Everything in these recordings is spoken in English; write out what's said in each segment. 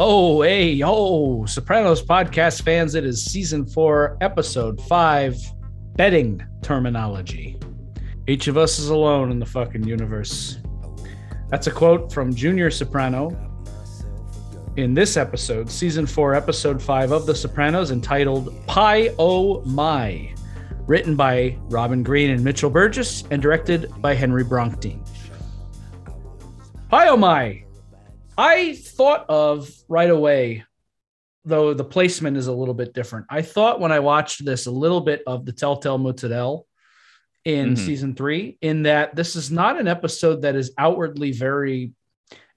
Oh, hey, yo, Sopranos podcast fans, it is season four, episode five, betting terminology. Each of us is alone in the fucking universe. That's a quote from Junior Soprano in this episode, season four, episode five of The Sopranos, entitled Pie Oh My, written by Robin Green and Mitchell Burgess and directed by Henry Bronchtein. Pie Oh My I thought of right away, though the placement is a little bit different. I thought when I watched this a little bit of the Telltale Moozadell in Mhm. season three, in that this is not an episode that is outwardly very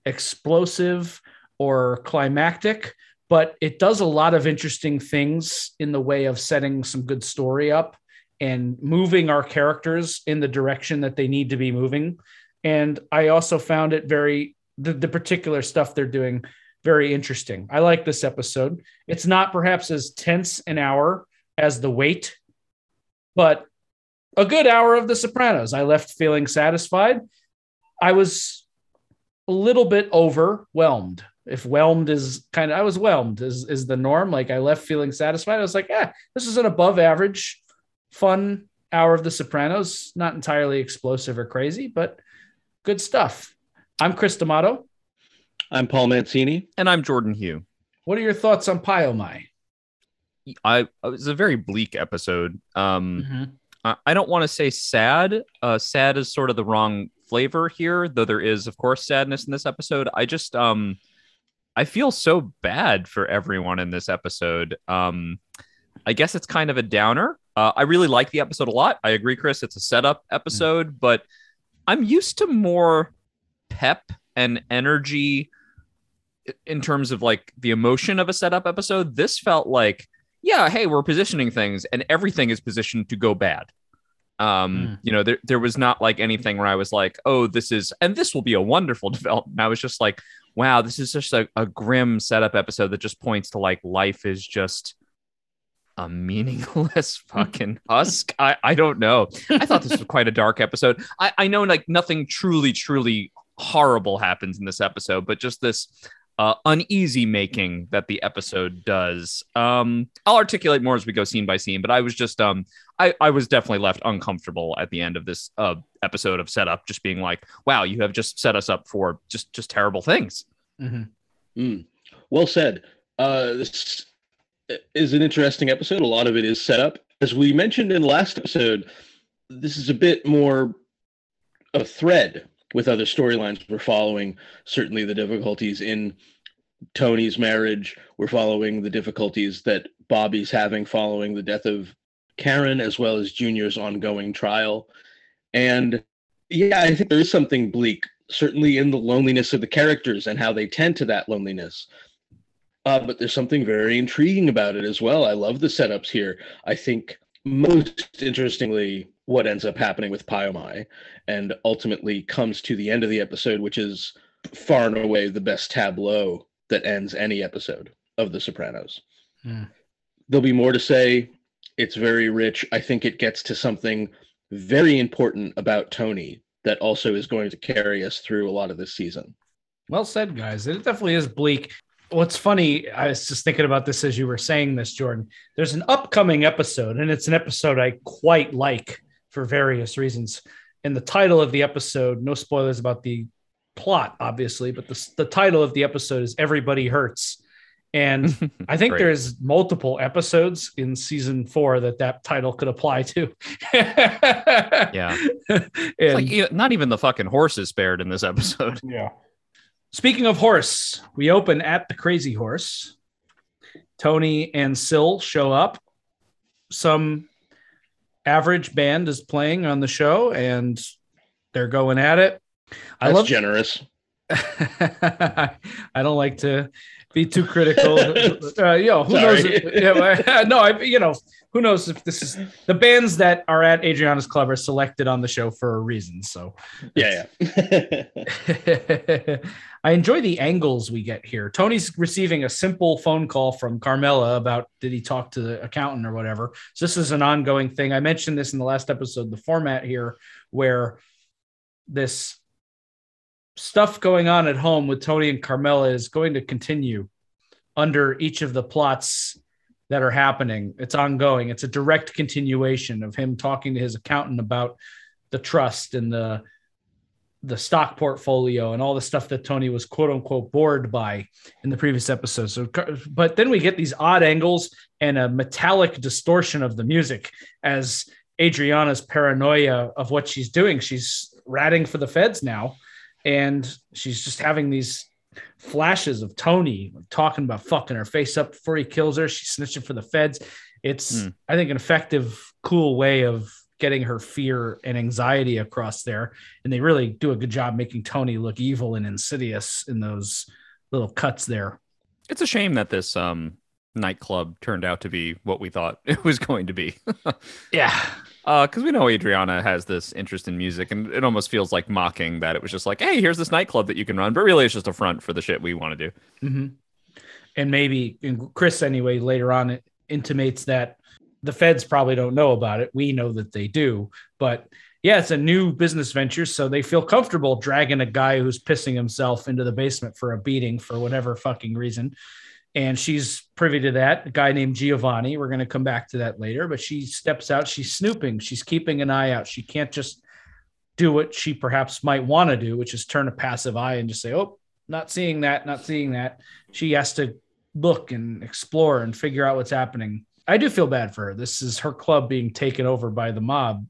explosive or climactic, but it does a lot of interesting things in the way of setting some good story up and moving our characters in the direction that they need to be moving. And I also found it very the, the particular stuff they're doing very interesting. I like this episode. It's not perhaps as tense an hour as The Weight, but a good hour of The Sopranos. I left feeling satisfied. I was a little bit overwhelmed. If whelmed is kind of, I was whelmed is, is the norm. Like I left feeling satisfied. I was like, yeah, this is an above average, fun hour of The Sopranos. Not entirely explosive or crazy, but good stuff. I'm Chris D'Amato. I'm Paul Mancini. And I'm Jordan Hugh. What are your thoughts on Pie-Oh-My? I it was a very bleak episode. Um, Mm-hmm. I, I don't want to say sad. Uh, sad is sort of the wrong flavor here, though there is, of course, sadness in this episode. I just um, I feel so bad for everyone in this episode. Um, I guess it's kind of a downer. Uh, I really like the episode a lot. I agree, Chris. It's a setup episode, but I'm used to more pep and energy in terms of like the emotion of a setup episode. This felt like, yeah, hey, we're positioning things and everything is positioned to go bad. Um, Mm. you know, there there was not like anything where I was like, oh, this is and this will be a wonderful development. I was just like, wow, this is just a, a grim setup episode that just points to like life is just a meaningless fucking husk. I, I don't know. I thought this was quite a dark episode. I, I know like nothing truly, truly horrible happens in this episode, but just this uh, uneasy making that the episode does. Um, I'll articulate more as we go scene by scene, but I was just um, I, I was definitely left uncomfortable at the end of this uh, episode of setup, just being like, wow, you have just set us up for just just terrible things. Mm-hmm. Mm. Well said. Uh, this is an interesting episode. A lot of it is set up. As we mentioned in the last episode, this is a bit more a thread with other storylines we're following. Certainly, the difficulties in Tony's marriage. We're following the difficulties that Bobby's having following the death of Karen, as well as Junior's ongoing trial. And yeah, I think there is something bleak, certainly in the loneliness of the characters and how they tend to that loneliness. Uh, but there's something very intriguing about it as well. I love the setups here. I think most interestingly, what ends up happening with Pie-Oh-My and ultimately comes to the end of the episode, which is far and away the best tableau that ends any episode of The Sopranos. Hmm. There'll be more to say. It's very rich. I think it gets to something very important about Tony that also is going to carry us through a lot of this season. Well said, guys. It definitely is bleak. What's funny, I was just thinking about this as you were saying this, Jordan. There's an upcoming episode, and it's an episode I quite like for various reasons. And the title of the episode, no spoilers about the plot, obviously, but the, the title of the episode is Everybody Hurts. And I think there's multiple episodes in season four that that title could apply to. Yeah. and, It's like not even the fucking horse is spared in this episode. yeah. Speaking of horse, we open at the Crazy Horse. Tony and Syl show up. Some average band is playing on the show, and they're going at it. I That's love. generous. I don't like to be too critical. uh, you know, who knows? Sorry. If, yeah, no, I, you know, who knows if this is the bands that are at Adriana's Club are selected on the show for a reason. So, Yeah, yeah. I enjoy the angles we get here. Tony's receiving a simple phone call from Carmela about did he talk to the accountant or whatever. So this is an ongoing thing. I mentioned this in the last episode, the format here where this stuff going on at home with Tony and Carmela is going to continue under each of the plots that are happening. It's ongoing. It's a direct continuation of him talking to his accountant about the trust and the the stock portfolio and all the stuff that Tony was quote unquote bored by in the previous episode. So, but then we get these odd angles and a metallic distortion of the music as Adriana's paranoia of what she's doing. She's ratting for the feds now, and she's just having these flashes of Tony talking about fucking her face up before he kills her. She's snitching for the feds. It's, mm. I think, an effective, cool way of getting her fear and anxiety across there. And they really do a good job making Tony look evil and insidious in those little cuts there. It's a shame that this um, nightclub turned out to be what we thought it was going to be. yeah. Because uh, we know Adriana has this interest in music, and it almost feels like mocking that it was just like, hey, here's this nightclub that you can run. But really, it's just a front for the shit we want to do. Mm-hmm. And maybe and Chris, anyway, later on intimates that the feds probably don't know about it. We know that they do, but yeah, it's a new business venture, so they feel comfortable dragging a guy who's pissing himself into the basement for a beating for whatever fucking reason. And she's privy to that. A guy named Giovanni. We're going to come back to that later, but she steps out. She's snooping. She's keeping an eye out. She can't just do what she perhaps might want to do, which is turn a passive eye and just say, "Oh, not seeing that, not seeing that." She has to look and explore and figure out what's happening I do feel bad for her. This is her club being taken over by the mob.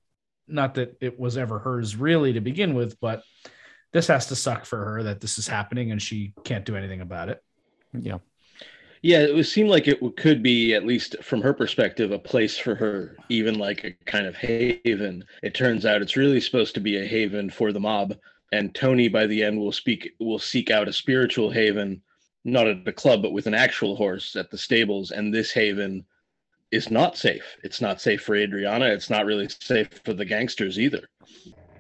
Not that it was ever hers really to begin with, but this has to suck for her that this is happening and she can't do anything about it. Yeah. Yeah, it would seem like it could be, at least from her perspective, a place for her, even like a kind of haven. It turns out it's really supposed to be a haven for the mob, and Tony by the end will speak will seek out a spiritual haven, not at the club, but with an actual horse at the stables, and this haven is not safe. It's not safe for Adriana. It's not really safe for the gangsters either.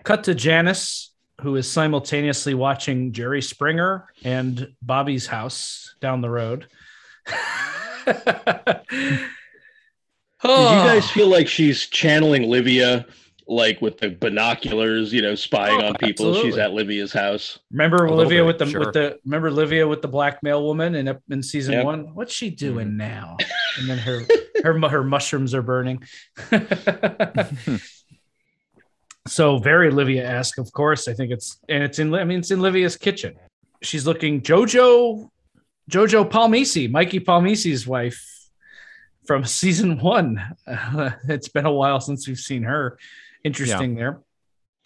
Cut to Janice, who is simultaneously watching Jerry Springer and Bobby's house down the road. Oh. Did you guys feel like she's channeling Livia like with the binoculars, you know, spying oh, on people. Absolutely. She's at Livia's house. Remember A Olivia with the sure. with the remember Livia with the blackmail woman in in season yep. one? What's she doing mm-hmm. now? And then her her her mushrooms are burning. so very Livia esque, of course. I think it's and it's in I mean it's in Livia's kitchen. She's looking Jojo Jojo Palmisi, Mikey Palmisi's wife from season one. Uh, it's been a while since we've seen her interesting yeah. there.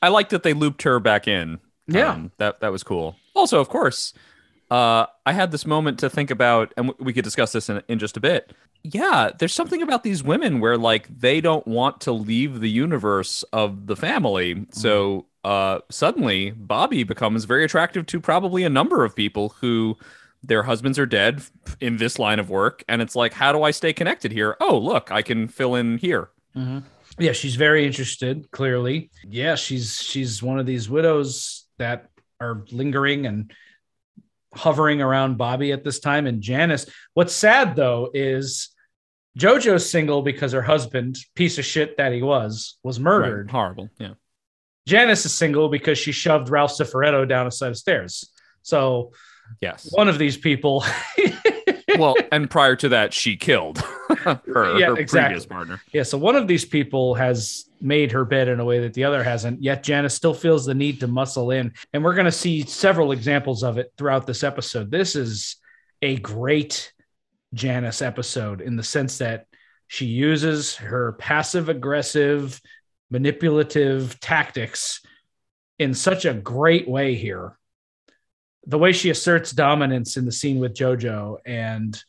I like that they looped her back in. Yeah, um, that that was cool. Also, of course, uh, I had this moment to think about, and we could discuss this in, in just a bit. Yeah, there's something about these women where like they don't want to leave the universe of the family. Mm-hmm. So uh, suddenly, Bobby becomes very attractive to probably a number of people who their husbands are dead in this line of work, and it's like, how do I stay connected here? Oh, look, I can fill in here. Mm-hmm yeah, she's very interested. Clearly, yeah, she's she's one of these widows that are lingering and hovering around Bobby at this time. And Janice, what's sad though is JoJo's single because her husband, piece of shit that he was, was murdered. Right. Horrible. Yeah. Janice is single because she shoved Ralph Cifaretto down a set of stairs. So, yes, one of these people well, and prior to that, she killed her, yeah, her exactly. previous partner. Yeah, so one of these people has made her bed in a way that the other hasn't. Yet Janice still feels the need to muscle in, and we're going to see several examples of it throughout this episode. This is a great Janice episode in the sense that she uses her passive aggressive, manipulative tactics in such a great way here the way she asserts dominance in the scene with JoJo and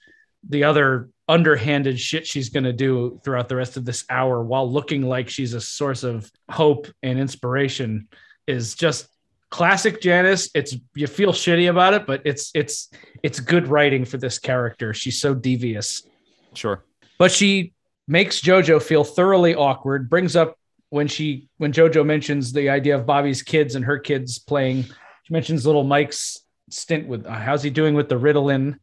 the other underhanded shit she's going to do throughout the rest of this hour while looking like she's a source of hope and inspiration is just classic Janice. It's you feel shitty about it, but it's it's it's good writing for this character. She's so devious. Sure. But she makes JoJo feel thoroughly awkward, brings up when she when JoJo mentions the idea of Bobby's kids and her kids playing she mentions little Mike's stint with uh, how's he doing with the Ritalin?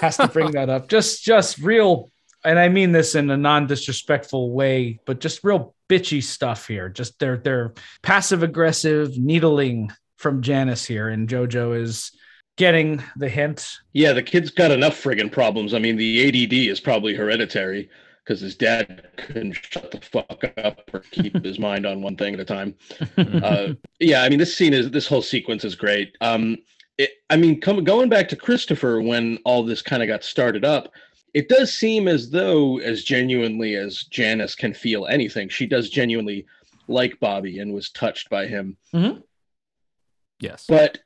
Has to bring that up. Just just real, and I mean this in a non-disrespectful way, but just real bitchy stuff here. Just they're they're passive aggressive needling from Janice here, and JoJo is getting the hint. Yeah, the kid's got enough friggin' problems. I mean, the ADD is probably hereditary because his dad couldn't shut the fuck up or keep his mind on one thing at a time. Uh, yeah, I mean, this scene is this whole sequence is great. Um, it, I mean, come, going back to Christopher when all this kind of got started up, it does seem as though, as genuinely as Janice can feel anything, she does genuinely like Bobby and was touched by him. Mm-hmm. yes. But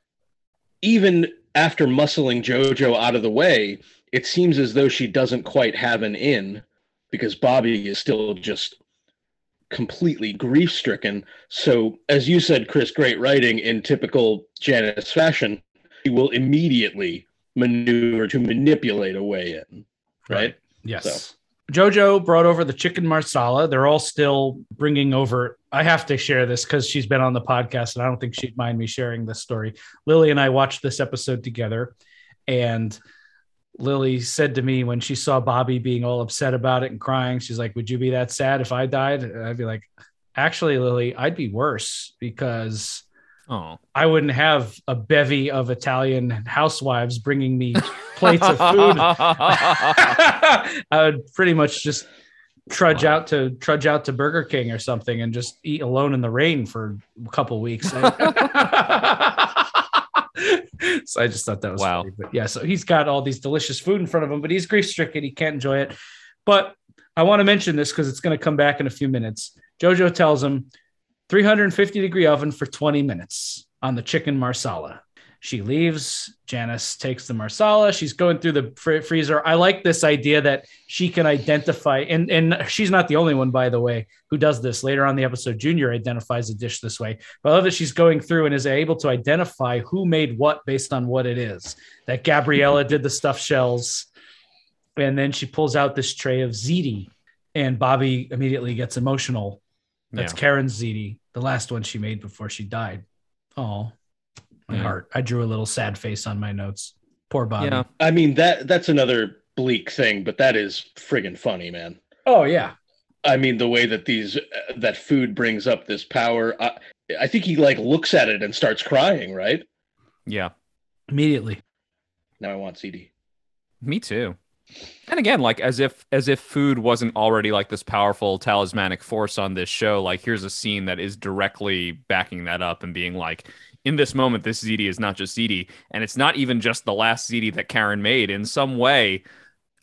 even after muscling JoJo out of the way, it seems as though she doesn't quite have an in because Bobby is still just completely grief stricken. So, as you said, Chris, great writing in typical Janice fashion, he will immediately maneuver to manipulate a way in. Right? Yes. So. Jojo brought over the chicken marsala. They're all still bringing over. I have to share this because she's been on the podcast, and I don't think she'd mind me sharing this story. Lily and I watched this episode together, and Lily said to me when she saw Bobby being all upset about it and crying, she's like, "Would you be that sad if I died?" And I'd be like, "Actually, Lily, I'd be worse because." Oh. I wouldn't have a bevy of Italian housewives bringing me plates of food. I would pretty much just trudge Wow. out to trudge out to Burger King or something and just eat alone in the rain for a couple weeks. so I just thought that was Wow. funny. But yeah, so he's got all these delicious food in front of him, but he's grief stricken. He can't enjoy it. But I want to mention this because it's going to come back in a few minutes. Jojo tells him 350 degree oven for 20 minutes on the chicken marsala. She leaves. Janice takes the marsala. She's going through the fr- freezer. I like this idea that she can identify, and, and she's not the only one, by the way, who does this. Later on the episode, Junior identifies a dish this way. But I love that she's going through and is able to identify who made what based on what it is. That Gabriella did the stuffed shells. And then she pulls out this tray of ziti, and Bobby immediately gets emotional. That's Yeah. Karen's ziti, the last one she made before she died. Oh, my Yeah. heart. I drew a little sad face on my notes. Poor Bobby. Yeah. I mean, that that's another bleak thing, but that is friggin' funny, man. Oh, yeah. I mean, the way that these uh, that food brings up this power. I, I think he like looks at it and starts crying. Right Yeah. Immediately. now, I want CD. Me too. And again, like as if as if food wasn't already like this powerful talismanic force on this show. Like here's a scene that is directly backing that up and being like, in this moment, this ziti is not just ziti, and it's not even just the last ziti that Karen made. In some way,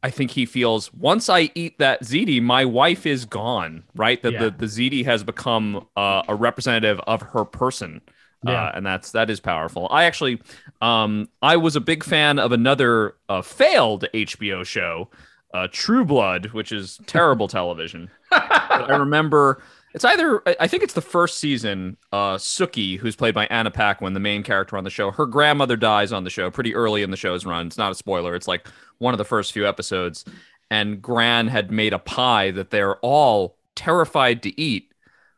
I think he feels once I eat that ziti, my wife is gone. Right? That Yeah. the the ziti has become uh, a representative of her person. Yeah. Uh, and that's that is powerful. I actually, um, I was a big fan of another uh, failed HBO show, uh, True Blood, which is terrible television. I remember it's either I- I think it's the first season. Uh, Sookie, who's played by Anna Paquin, the main character on the show, her grandmother dies on the show pretty early in the show's run. It's not a spoiler. It's like one of the first few episodes, and Gran had made a pie that they're all terrified to eat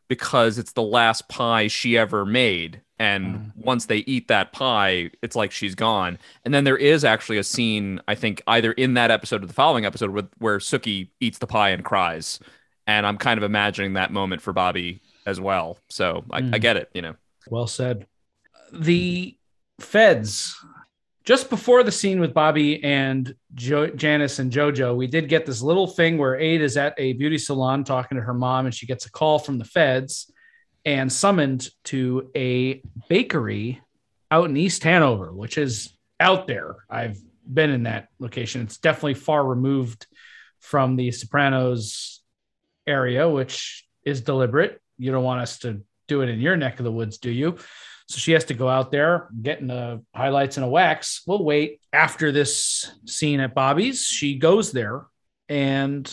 because it's the last pie she ever made. And Mm. once they eat that pie, it's like she's gone. And then there is actually a scene, I think, either in that episode or the following episode, with, where Sookie eats the pie and cries. And I'm kind of imagining that moment for Bobby as well. So I, I Mm. get it, you know. Well said. The feds, just before the scene with Bobby and jo- Janice and JoJo, we did get this little thing where Ade is at a beauty salon talking to her mom, and she gets a call from the feds and summoned to a bakery out in East Hanover, which is out there. I've been in that location. It's definitely far removed from the Sopranos area, which is deliberate. You don't want us to do it in your neck of the woods, do you? So she has to go out there, getting the highlights and a wax. We'll wait after this scene at Bobby's. She goes there, and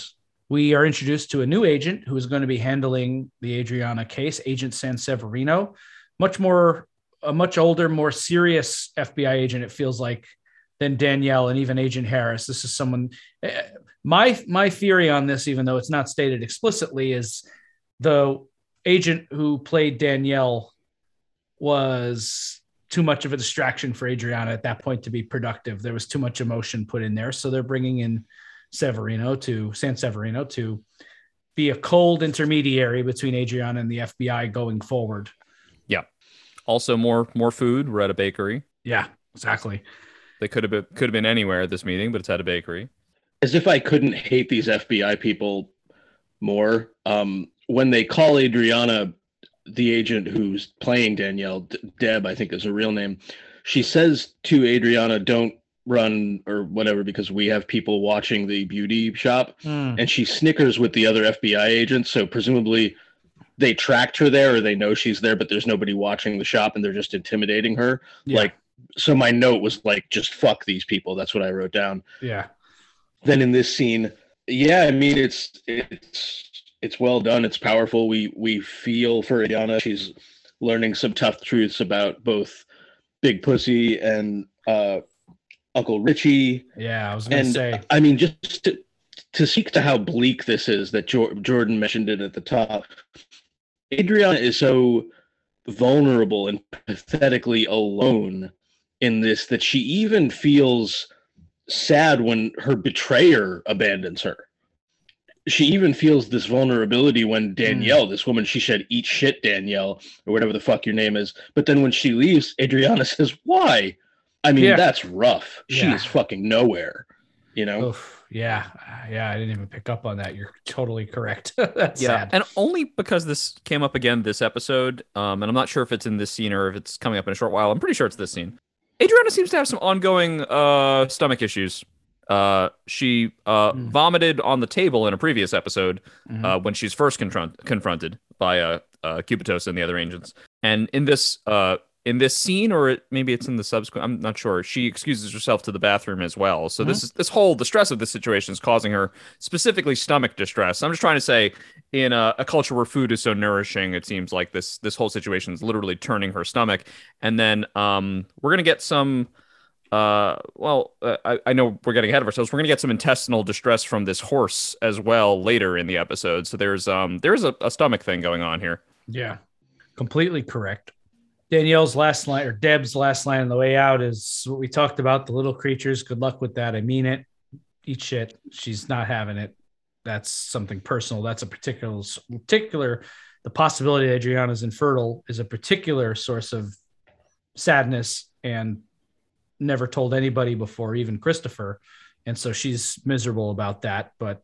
we are introduced to a new agent who is going to be handling the Adriana case, Agent Sanseverino. Much more, a much older, more serious FBI agent, it feels like, than Danielle and even Agent Harris. This is someone. eh, My my theory on this, even though it's not stated explicitly, is the agent who played Danielle was too much of a distraction for Adriana at that point to be productive. There was too much emotion put in there. So they're bringing in Severino to San Severino to be a cold intermediary between Adriana and the FBI going forward. Yeah. Also, more more food. We're at a bakery. Yeah. Exactly. They could have been could have been anywhere at this meeting, but it's at a bakery. As if I couldn't hate these FBI people more. Um, when they call Adriana, the agent who's playing Danielle, Deb, I think is her real name, she says to Adriana, "Don't run or whatever because we have people watching the beauty shop." Hmm. and she snickers with the other FBI agents. So presumably they tracked her there or they know she's there, but there's nobody watching the shop and they're just intimidating her. Yeah. Like, so my note was like, just fuck these people. That's what I wrote down. Yeah. Then in this scene, yeah, I mean, it's, it's, it's well done. It's powerful. We, we feel for Adriana. She's learning some tough truths about both Big Pussy and, uh, Uncle Richie Yeah. I was gonna and say. I mean, just to, to speak to how bleak this is, that Jor- Jordan mentioned it at the top. Adriana is so vulnerable and pathetically alone in this that she even feels sad when her betrayer abandons her. She even feels this vulnerability when hmm. Danielle, this woman, she said, eat shit, Danielle, or whatever the fuck your name is. But then when she leaves, Adriana says, why? I mean, Yeah. that's rough. She Yeah. is fucking nowhere, you know? Oof. Yeah. Yeah. I didn't even pick up on that. You're totally correct. That's yeah, sad. and only because this came up again this episode, um, and I'm not sure if it's in this scene or if it's coming up in a short while. I'm pretty sure it's this scene. Adriana seems to have some ongoing uh, stomach issues. Uh, she uh, Hmm. vomited on the table in a previous episode Mhm. uh, when she's first confront- confronted by uh, uh, Cubitos and the other agents. And in this uh, in this scene, or it, maybe it's in the subsequent, I'm not sure. She excuses herself to the bathroom as well. So this is this whole the stress of this situation is causing her specifically stomach distress. I'm just trying to say, in a, a culture where food is so nourishing, it seems like this this whole situation is literally turning her stomach. And then um, we're gonna get some. Uh, well, uh, I, I know we're getting ahead of ourselves. We're gonna get some intestinal distress from this horse as well later in the episode. So there's um there's a, a stomach thing going on here. Yeah, completely correct. Danielle's last line or Deb's last line on the way out is what we talked about the little creatures. Good luck with that. I mean it. Eat shit. She's not having it. That's something personal. That's a particular, particular, the possibility that Adriana's infertile is a particular source of sadness and never told anybody before, even Christopher. And so she's miserable about that. But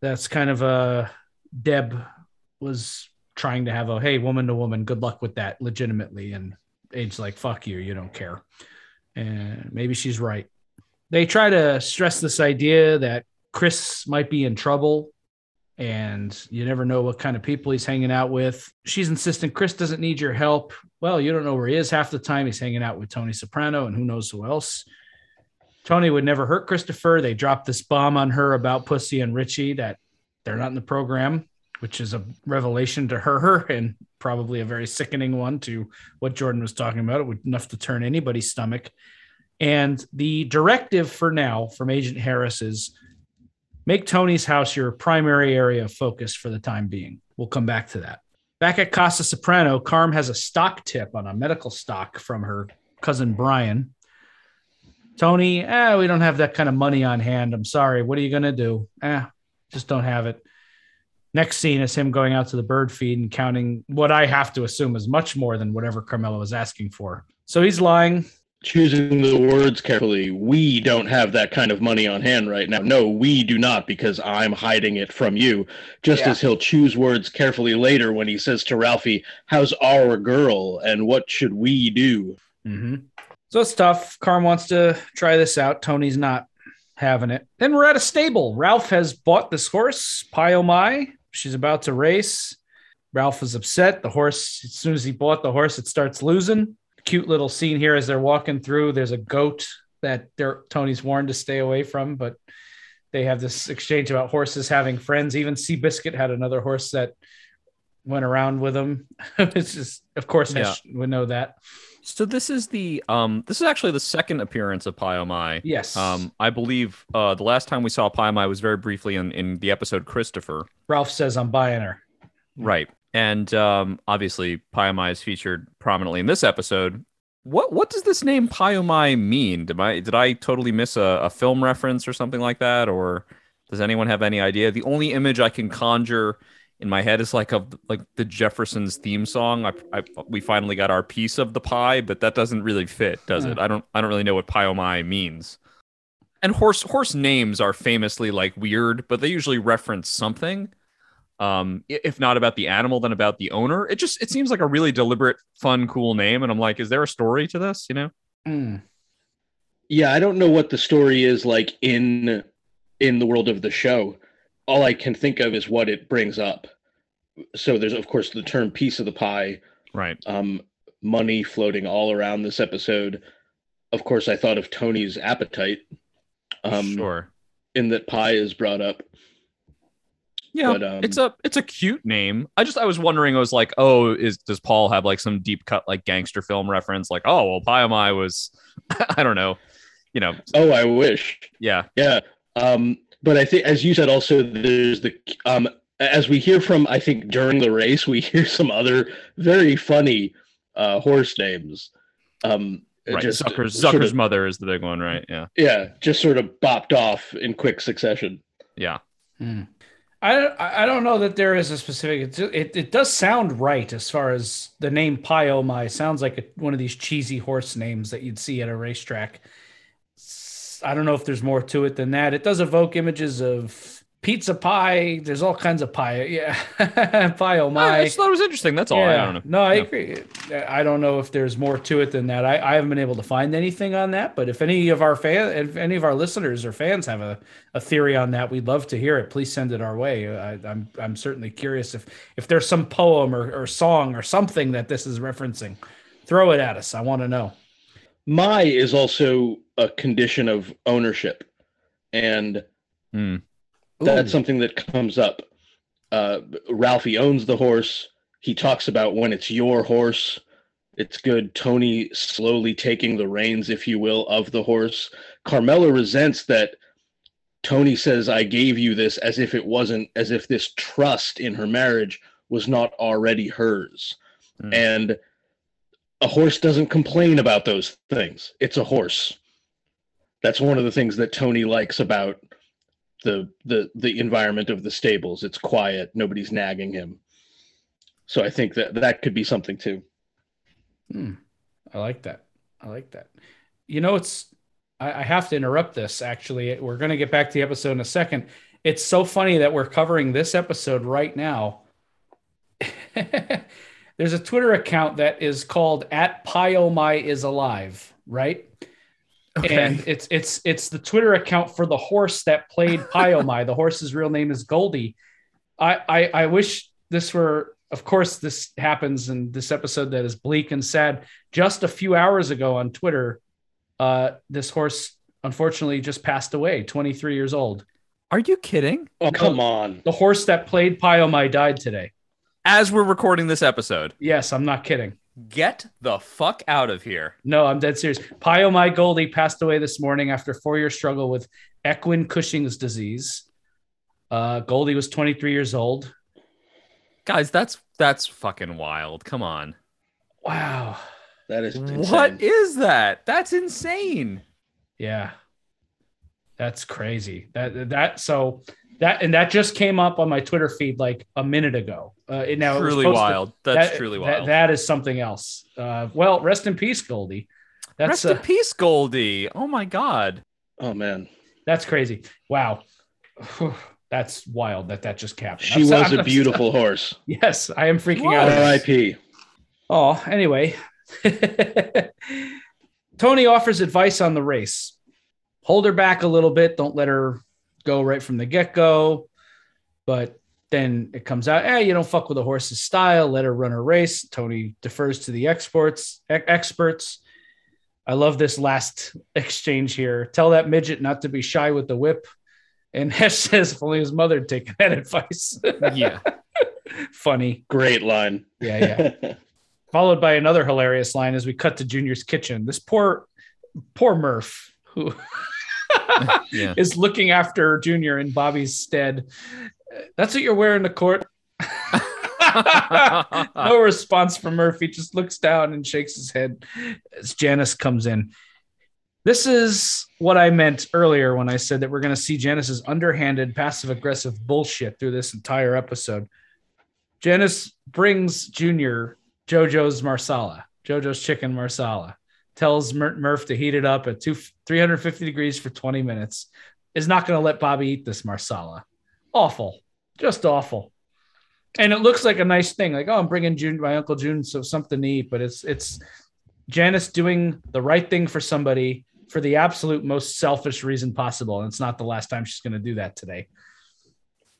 that's kind of a Deb was trying to have a hey woman to woman good luck with that legitimately. And age like fuck you you don't care. And maybe she's right. They try to stress this idea that chris might be in trouble and you never know what kind of people he's hanging out with. She's insistent chris doesn't need your help. Well you don't know where he is half the time. He's hanging out with tony soprano and who knows who else. Tony would never hurt christopher. They dropped this bomb on her about pussy and richie that they're not in the program which is a revelation to her and probably a very sickening one to what Jordan was talking about. It would enough to turn anybody's stomach. And the directive for now from Agent Harris is make Tony's house your primary area of focus for the time being. We'll come back to that. Back at Casa Soprano, Carm has a stock tip on a medical stock from her cousin Brian. Tony, eh, we don't have that kind of money on hand. I'm sorry. What are you going to do? Eh, just don't have it. Next scene is him going out to the bird feed and counting what I have to assume is much more than whatever Carmela is asking for. So he's lying. Choosing the words carefully. We don't have that kind of money on hand right now. No, we do not because I'm hiding it from you. Just Yeah. as he'll choose words carefully later when he says to Ralphie, How's our girl and what should we do? Mm-hmm. So it's tough. Carm wants to try this out. Tony's not having it. Then we're at a stable. Ralph has bought this horse, Pie-Oh-My. She's about to race. Ralph is upset. The horse, as soon as he bought the horse, it starts losing. Cute little scene here as they're walking through. There's a goat that Tony's warned to stay away from, but they have this exchange about horses having friends. Even Seabiscuit had another horse that went around with him. it's just, of course, Yeah. Hesh would know that. So this is the um this is actually the second appearance of Pie-Oh-My. Yes. Um, I believe uh, the last time we saw Pie-Oh-My was very briefly in, in the episode Christopher. Ralph says I'm buying her. Right. And um, obviously Pie-Oh-My is featured prominently in this episode. What what does this name Pie-Oh-My mean? Did I did I totally miss a, a film reference or something like that? Or does anyone have any idea? The only image I can conjure in my head is like of like the Jeffersons theme song. I, I we finally got our piece of the pie, but that doesn't really fit, does it? I don't I don't really know what pie my means. And horse horse names are famously like weird, but they usually reference something. Um, if not about the animal, then about the owner. It just it seems like a really deliberate, fun, cool name, and I'm like, is there a story to this? You know? Hmm. Yeah, I don't know what the story is like in in the world of the show. All I can think of is what it brings up. So there's of course the term piece of the pie, Right. um, money floating all around this episode. Of course, I thought of Tony's appetite, um, sure. in that pie is brought up. Yeah, But, um, it's a it's a cute name. I just I was wondering. I was like, oh, is does Paul have like some deep cut like gangster film reference? Like, oh, well, Pie-Oh-My was, I don't know, you know, Oh, I wish. yeah, Yeah. Um, but I think, as you said, also there's the um, as we hear from, I think during the race, we hear some other very funny uh, horse names. Um, right. just Zucker's sort Zucker's of- mother is the big one, right? Yeah, yeah, just sort of bopped off in quick succession. yeah. Hmm. I don't, I don't know that there is a specific. It, it, it does sound right as far as the name Pie-Oh-My sounds like a, one of these cheesy horse names that you'd see at a racetrack. S- I don't know if there's more to it than that. It does evoke images of pizza pie. There's all kinds of pie. Yeah, I Pie-Oh-My. Oh just thought it was interesting. That's all. I don't know. No, I Yeah. agree. I don't know if there's more to it than that. I, I haven't been able to find anything on that. But if any of our fan, if any of our listeners or fans have a, a theory on that, we'd love to hear it. Please send it our way. I, I'm I'm certainly curious if if there's some poem or, or song or something that this is referencing. Throw it at us. I want to know. My is also a condition of ownership, and Hmm. that's something that comes up. Uh, Ralphie owns the horse. He talks about when it's your horse. It's good. Tony slowly taking the reins, if you will, of the horse. Carmela resents that Tony says, I gave you this as if it wasn't, as if this trust in her marriage was not already hers. Hmm. And a horse doesn't complain about those things. It's a horse. That's one of the things that Tony likes about the the the environment of the stables. It's quiet. Nobody's nagging him. So I think that that could be something too. Hmm. I like that. I like that. You know, it's I, I have to interrupt this. Actually, we're going to get back to the episode in a second. It's so funny that we're covering this episode right now. There's a Twitter account that is called at Pie-Oh-My is alive, right? And it's it's it's the Twitter account for the horse that played Pie-Oh-My. the horse's real name is Goldie. I, I I wish this were of course this happens in this episode that is bleak and sad. Just a few hours ago on Twitter, uh, this horse unfortunately just passed away, 23 years old. Are you kidding? Oh come on! The horse that played Pie-Oh-My died today. As we're recording this episode, Yes, I'm not kidding. Get the fuck out of here. No, I'm dead serious. Pie-Oh-My Goldie passed away this morning after four-year struggle with equine Cushing's disease. Uh, Goldie was 23 years old. Guys, that's that's fucking wild. Come on. Wow. That is insane. What is that? That's insane. Yeah. That's crazy. That that so that and that just came up on my Twitter feed like a minute ago. Uh, it- now it truly posted- wild. That's that- truly that- wild. that is something else. Uh, well, rest in peace, Goldie. That's Rest uh, in peace, Goldie. Oh my god. Oh man, that's crazy. Wow. That's wild that that just happened. she I'm was I'm- a I'm so- beautiful horse. yes, I am freaking What? out. R.I.P. Oh, anyway. Tony offers advice on the race. Hold her back a little bit. Don't let her go right from the get go. But then it comes out, hey, you don't fuck with a horse's style. Let her run her race. Tony defers to the exports e- experts. I love this last exchange here. Tell that midget not to be shy with the whip. And Hesh says if only his mother had taken that advice. Yeah. Funny. Great line. Yeah, yeah followed by another hilarious line as we cut to Junior's kitchen. This poor, poor Murph who Yeah. is looking after Junior in Bobby's stead. That's what you're wearing to court. no response from Murphy, just looks down and shakes his head as Janice comes in. This is what I meant earlier when I said that we're going to see Janice's underhanded, passive aggressive bullshit through this entire episode. Janice brings Junior JoJo's Marsala, JoJo's chicken Marsala. Tells Mur- Murph to heat it up at two, 350 degrees for 20 minutes. Is not going to let Bobby eat this Marsala. Awful, just awful. And it looks like a nice thing, like oh, I'm bringing June, my uncle June, so something to eat. But it's it's Janice doing the right thing for somebody for the absolute most selfish reason possible, and it's not the last time she's going to do that today.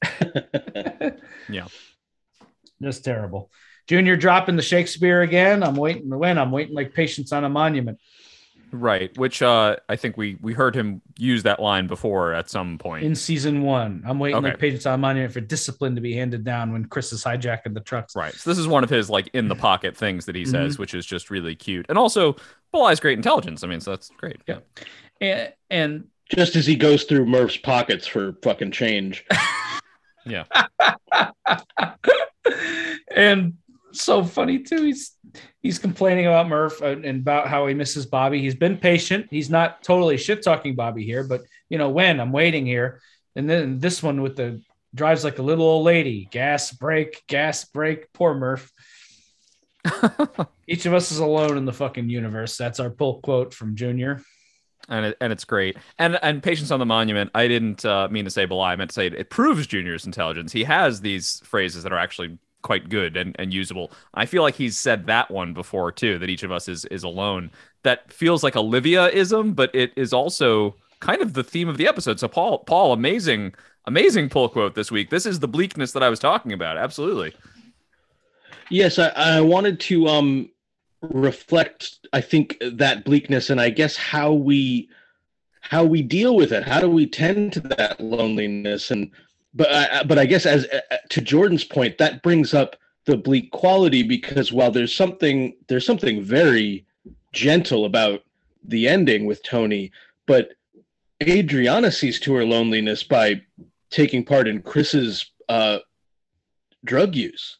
Yeah. Just terrible. Junior dropping the Shakespeare again. I'm waiting to win. I'm waiting like patience on a monument. Right. Which uh, I think we we heard him use that line before at some point. in season one. I'm waiting Okay. like patience on a monument for discipline to be handed down when Chris is hijacking the trucks. Right. So this is one of his like in the pocket things that he says, which is just really cute. And also, Bull Eye's great intelligence. I mean, so that's great. Yeah. And, and Just as he goes through Murph's pockets for fucking change. Yeah. and so funny too. He's he's complaining about Murph and about how he misses Bobby. He's been patient. He's not totally shit talking Bobby here, but you know when I'm waiting here, and then this one with the drives like a little old lady. Gas brake, gas brake. Poor Murph. Each of us is alone in the fucking universe. That's our pull quote from Junior. and it, and it's great. And and patience on the monument. I didn't uh, mean to say belie. I meant to say it, it proves Junior's intelligence. He has these phrases that are actually quite good and, and usable. I feel like he's said that one before too. That each of us is is alone. That feels like Olivia-ism, but it is also kind of the theme of the episode. So Paul, Paul, amazing, amazing pull quote this week. This is the bleakness that I was talking about. Absolutely. Yes, I, I wanted to um reflect I think that bleakness and I guess how we how we deal with it. How do we tend to that loneliness and but I, but I guess as uh, to Jordan's point that brings up the bleak quality because while there's something there's something very gentle about the ending with Tony, but Adriana sees to her loneliness by taking part in Chris's uh, drug use.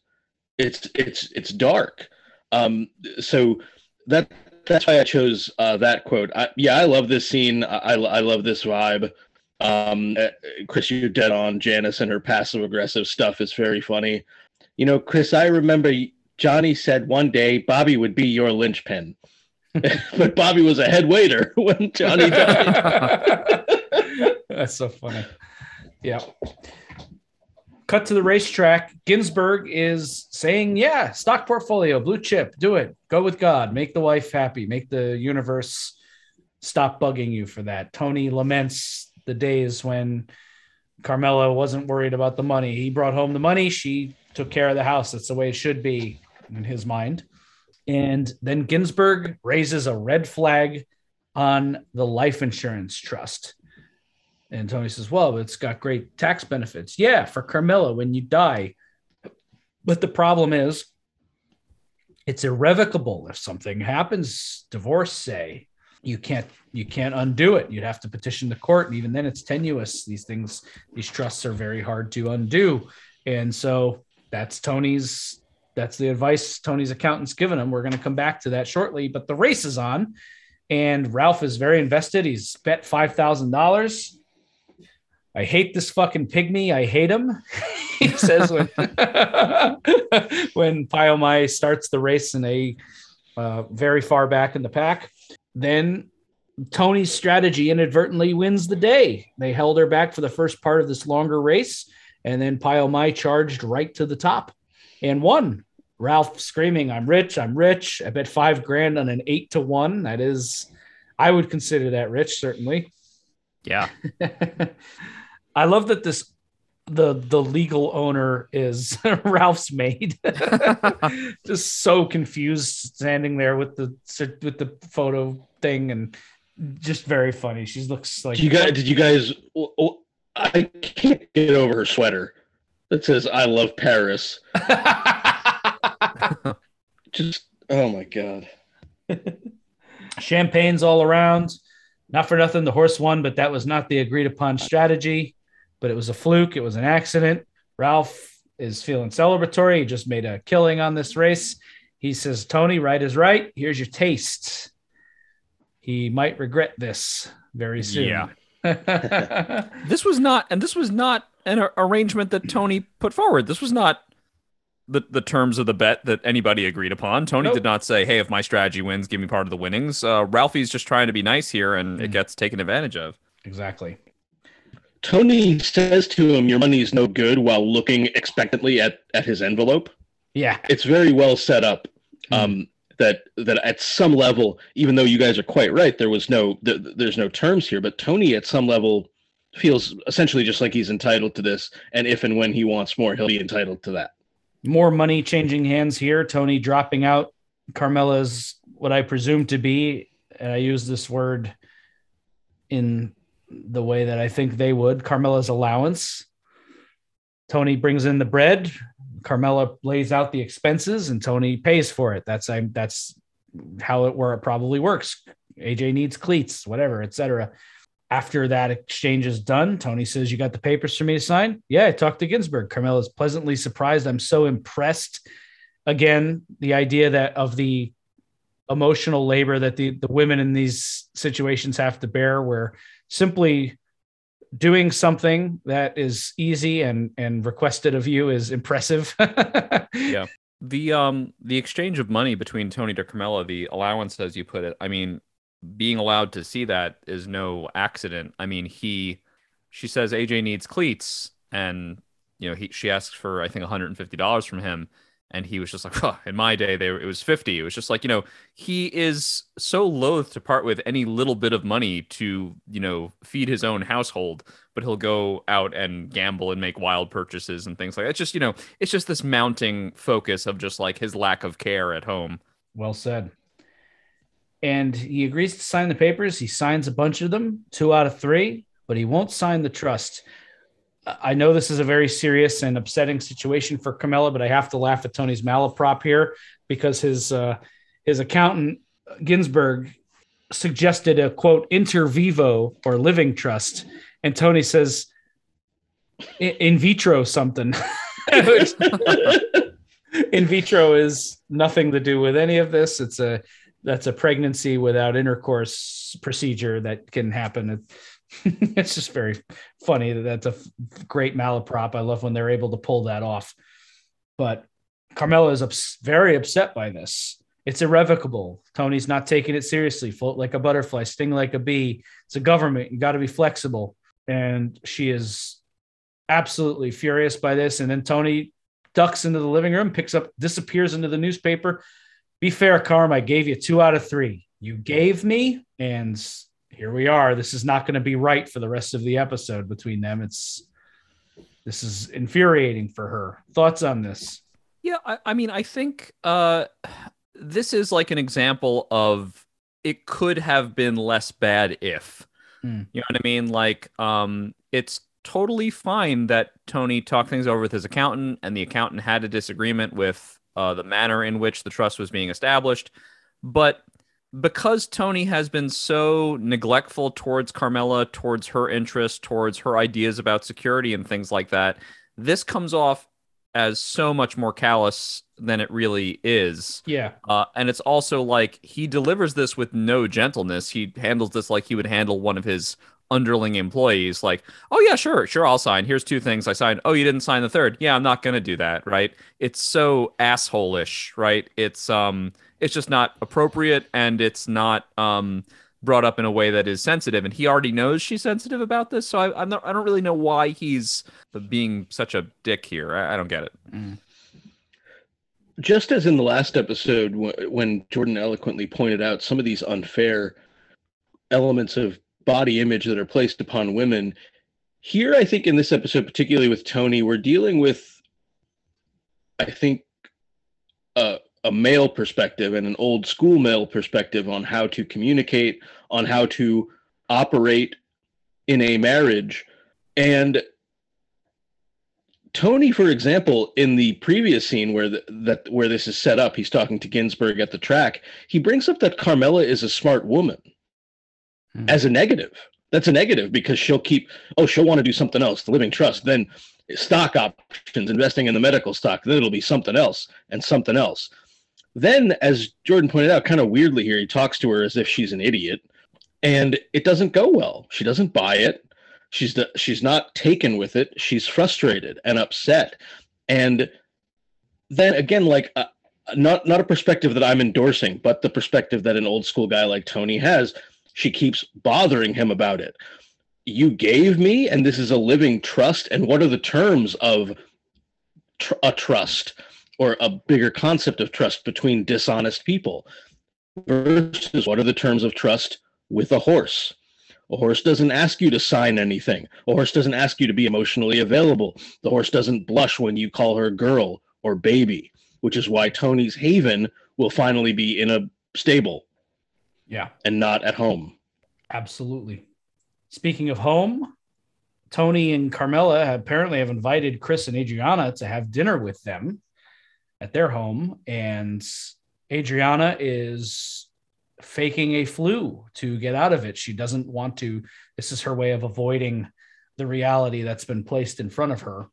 It's it's it's dark. Um, so that that's why I chose uh, that quote. I, yeah, I love this scene. I I love this vibe. Um, uh, Chris, you're dead on. Janice and her passive aggressive stuff is very funny. You know, Chris, I remember Johnny said one day Bobby would be your linchpin, but Bobby was a head waiter when Johnny died. That's so funny. Yeah. Cut to the racetrack. Ginsburg is saying, Yeah, stock portfolio, blue chip, do it. Go with God. Make the wife happy. Make the universe stop bugging you for that. Tony laments the days when Carmela wasn't worried about the money. He brought home the money. She took care of the house. That's the way it should be in his mind. And then Ginsburg raises a red flag on the life insurance trust. And Tony says, Well, it's got great tax benefits. Yeah, for Carmela when you die. But the problem is, it's irrevocable. If something happens, divorce, say, you can't you can't undo it. You'd have to petition the court, and even then, it's tenuous. These things, these trusts are very hard to undo, and so that's Tony's. That's the advice Tony's accountant's given him. We're going to come back to that shortly, but the race is on, and Ralph is very invested. He's bet five thousand dollars. I hate this fucking pygmy. I hate him. he says when when Pie-Oh-My starts the race in a uh, very far back in the pack. Then Tony's strategy inadvertently wins the day. They held her back for the first part of this longer race, and then Pie-Oh-My charged right to the top and won. Ralph screaming, "I'm rich! I'm rich!" I bet five grand on an eight to one. That is, I would consider that rich, certainly. Yeah. I love that this the the legal owner is Ralph's maid. Just so confused, standing there with the with the photo thing, and just very funny. She looks like Did you guys? Did you guys? I can't get over her sweater that says "I love Paris." Just oh my god. Champagne's all around. Not for nothing, the horse won, but that was not the agreed upon strategy. But it was a fluke. It was an accident. Ralph is feeling celebratory. He just made a killing on this race. He says, Tony, right is right. Here's your taste. He might regret this very soon. Yeah. This was not, and this was not an arrangement that Tony put forward. This was not the, the terms of the bet that anybody agreed upon. Tony Nope. did not say, "Hey, if my strategy wins, give me part of the winnings." Uh, Ralphie's just trying to be nice here, and it Mm. gets taken advantage of. Exactly. Tony says to him, "Your money's no good," while looking expectantly at at his envelope. Yeah. It's very well set up. Um, that that at some level, even though you guys are quite right, there was no th- there's no terms here, but Tony at some level feels essentially just like he's entitled to this, and if and when he wants more, he'll be entitled to that. More money changing hands here. Tony dropping out Carmela's what I presume to be, and I use this word in the way that I think they would, Carmela's allowance. Tony brings in the bread. Carmela lays out the expenses, and Tony pays for it. That's I, that's how it where it probably works. AJ needs cleats, whatever, etc. After that exchange is done, Tony says, "You got the papers for me to sign?" Yeah, I talked to Ginsburg. Carmela is pleasantly surprised. I'm so impressed. Again, the idea that of the emotional labor that the the women in these situations have to bear, where simply doing something that is easy and and requested of you is impressive. Yeah. The um the exchange of money between Tony to the allowance as you put it, I mean, being allowed to see that is no accident. I mean, he she says AJ needs cleats and you know, he she asks for I think $150 from him and he was just like, oh, in my day they were, it was 50. It was just like, you know, he is so loath to part with any little bit of money to, you know, feed his own household, but he'll go out and gamble and make wild purchases and things like that. It's just, you know, it's just this mounting focus of just like his lack of care at home. Well said. And he agrees to sign the papers. He signs a bunch of them, two out of three, but he won't sign the trust. I know this is a very serious and upsetting situation for Carmela, but I have to laugh at Tony's malaprop here because his uh, his accountant Ginsburg suggested a quote inter vivo or living trust, and Tony says in vitro something. in vitro is nothing to do with any of this. It's a that's a pregnancy without intercourse procedure that can happen. It's just very funny that that's a great malaprop. I love when they're able to pull that off. But Carmela is ups- very upset by this. It's irrevocable. Tony's not taking it seriously. Float like a butterfly, sting like a bee. It's a government. You got to be flexible. And she is absolutely furious by this. And then Tony ducks into the living room, picks up, disappears into the newspaper. Be fair, Carm. I gave you two out of three. You gave me, and here we are. This is not going to be right for the rest of the episode between them. It's this is infuriating for her. Thoughts on this? Yeah, I, I mean, I think uh, this is like an example of it could have been less bad if. Hmm. You know what I mean? Like, um, it's totally fine that Tony talked things over with his accountant, and the accountant had a disagreement with uh, the manner in which the trust was being established. But because Tony has been so neglectful towards Carmela, towards her interests, towards her ideas about security and things like that, this comes off as so much more callous than it really is. Yeah, Uh, and it's also like he delivers this with no gentleness. He handles this like he would handle one of his underling employees. Like, oh yeah, sure, sure, I'll sign. Here's two things I signed. Oh, you didn't sign the third. Yeah, I'm not gonna do that. Right? It's so asshole-ish. Right? It's um, it's just not appropriate, and it's not um brought up in a way that is sensitive. And he already knows she's sensitive about this, so I, I'm not. I don't really know why he's being such a dick here. I, I don't get it. just as in the last episode wh- when jordan eloquently pointed out some of these unfair elements of body image that are placed upon women here i think in this episode particularly with tony we're dealing with i think a, a male perspective and an old school male perspective on how to communicate on how to operate in a marriage and Tony, for example, in the previous scene where the, that where this is set up, he's talking to Ginsburg at the track. He brings up that Carmela is a smart woman Mhm. as a negative. That's a negative because she'll keep. Oh, she'll want to do something else. The living trust, then stock options, investing in the medical stock. Then it'll be something else and something else. Then, as Jordan pointed out, kind of weirdly here, he talks to her as if she's an idiot, and it doesn't go well. She doesn't buy it she's the, she's not taken with it she's frustrated and upset and then again, like uh, not not a perspective that I'm endorsing, but the perspective that an old school guy like Tony has. She keeps bothering him about it. You gave me, and this is a living trust. And what are the terms of tr- a trust or a bigger concept of trust between dishonest people? Versus what are the terms of trust with a horse? A horse doesn't ask you to sign anything. A horse doesn't ask you to be emotionally available. The horse doesn't blush when you call her girl or baby, which is why Tony's Haven will finally be in a stable Yeah, and not at home. absolutely. Speaking of home, Tony and Carmela apparently have invited Chris and Adriana to have dinner with them at their home. And Adriana is faking a flu to get out of it. She doesn't want to. This is her way of avoiding the reality that's been placed in front of her.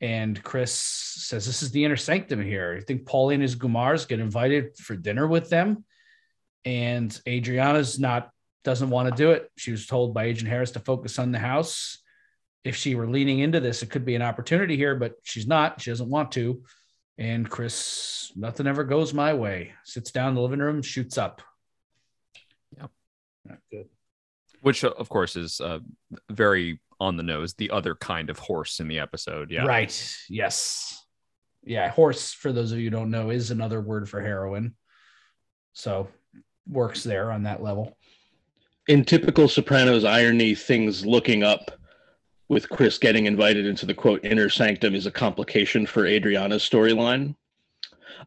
And Chris says, This is the inner sanctum here. I think Paulie and his Gumars get invited for dinner with them. And Adriana's not, doesn't want to do it. She was told by Agent Harris to focus on the house. If she were leaning into this, it could be an opportunity here, but she's not. She doesn't want to. And Chris, nothing ever goes my way. Sits down in the living room, shoots up. Yep. Not good. which of course is uh, very on the nose the other kind of horse in the episode yeah Right. Yes. Yeah. Horse, for those of you who don't know, is another word for heroin. So works there on that level. In typical Sopranos irony, things looking up with Chris getting invited into the quote inner sanctum is a complication for Adriana's storyline.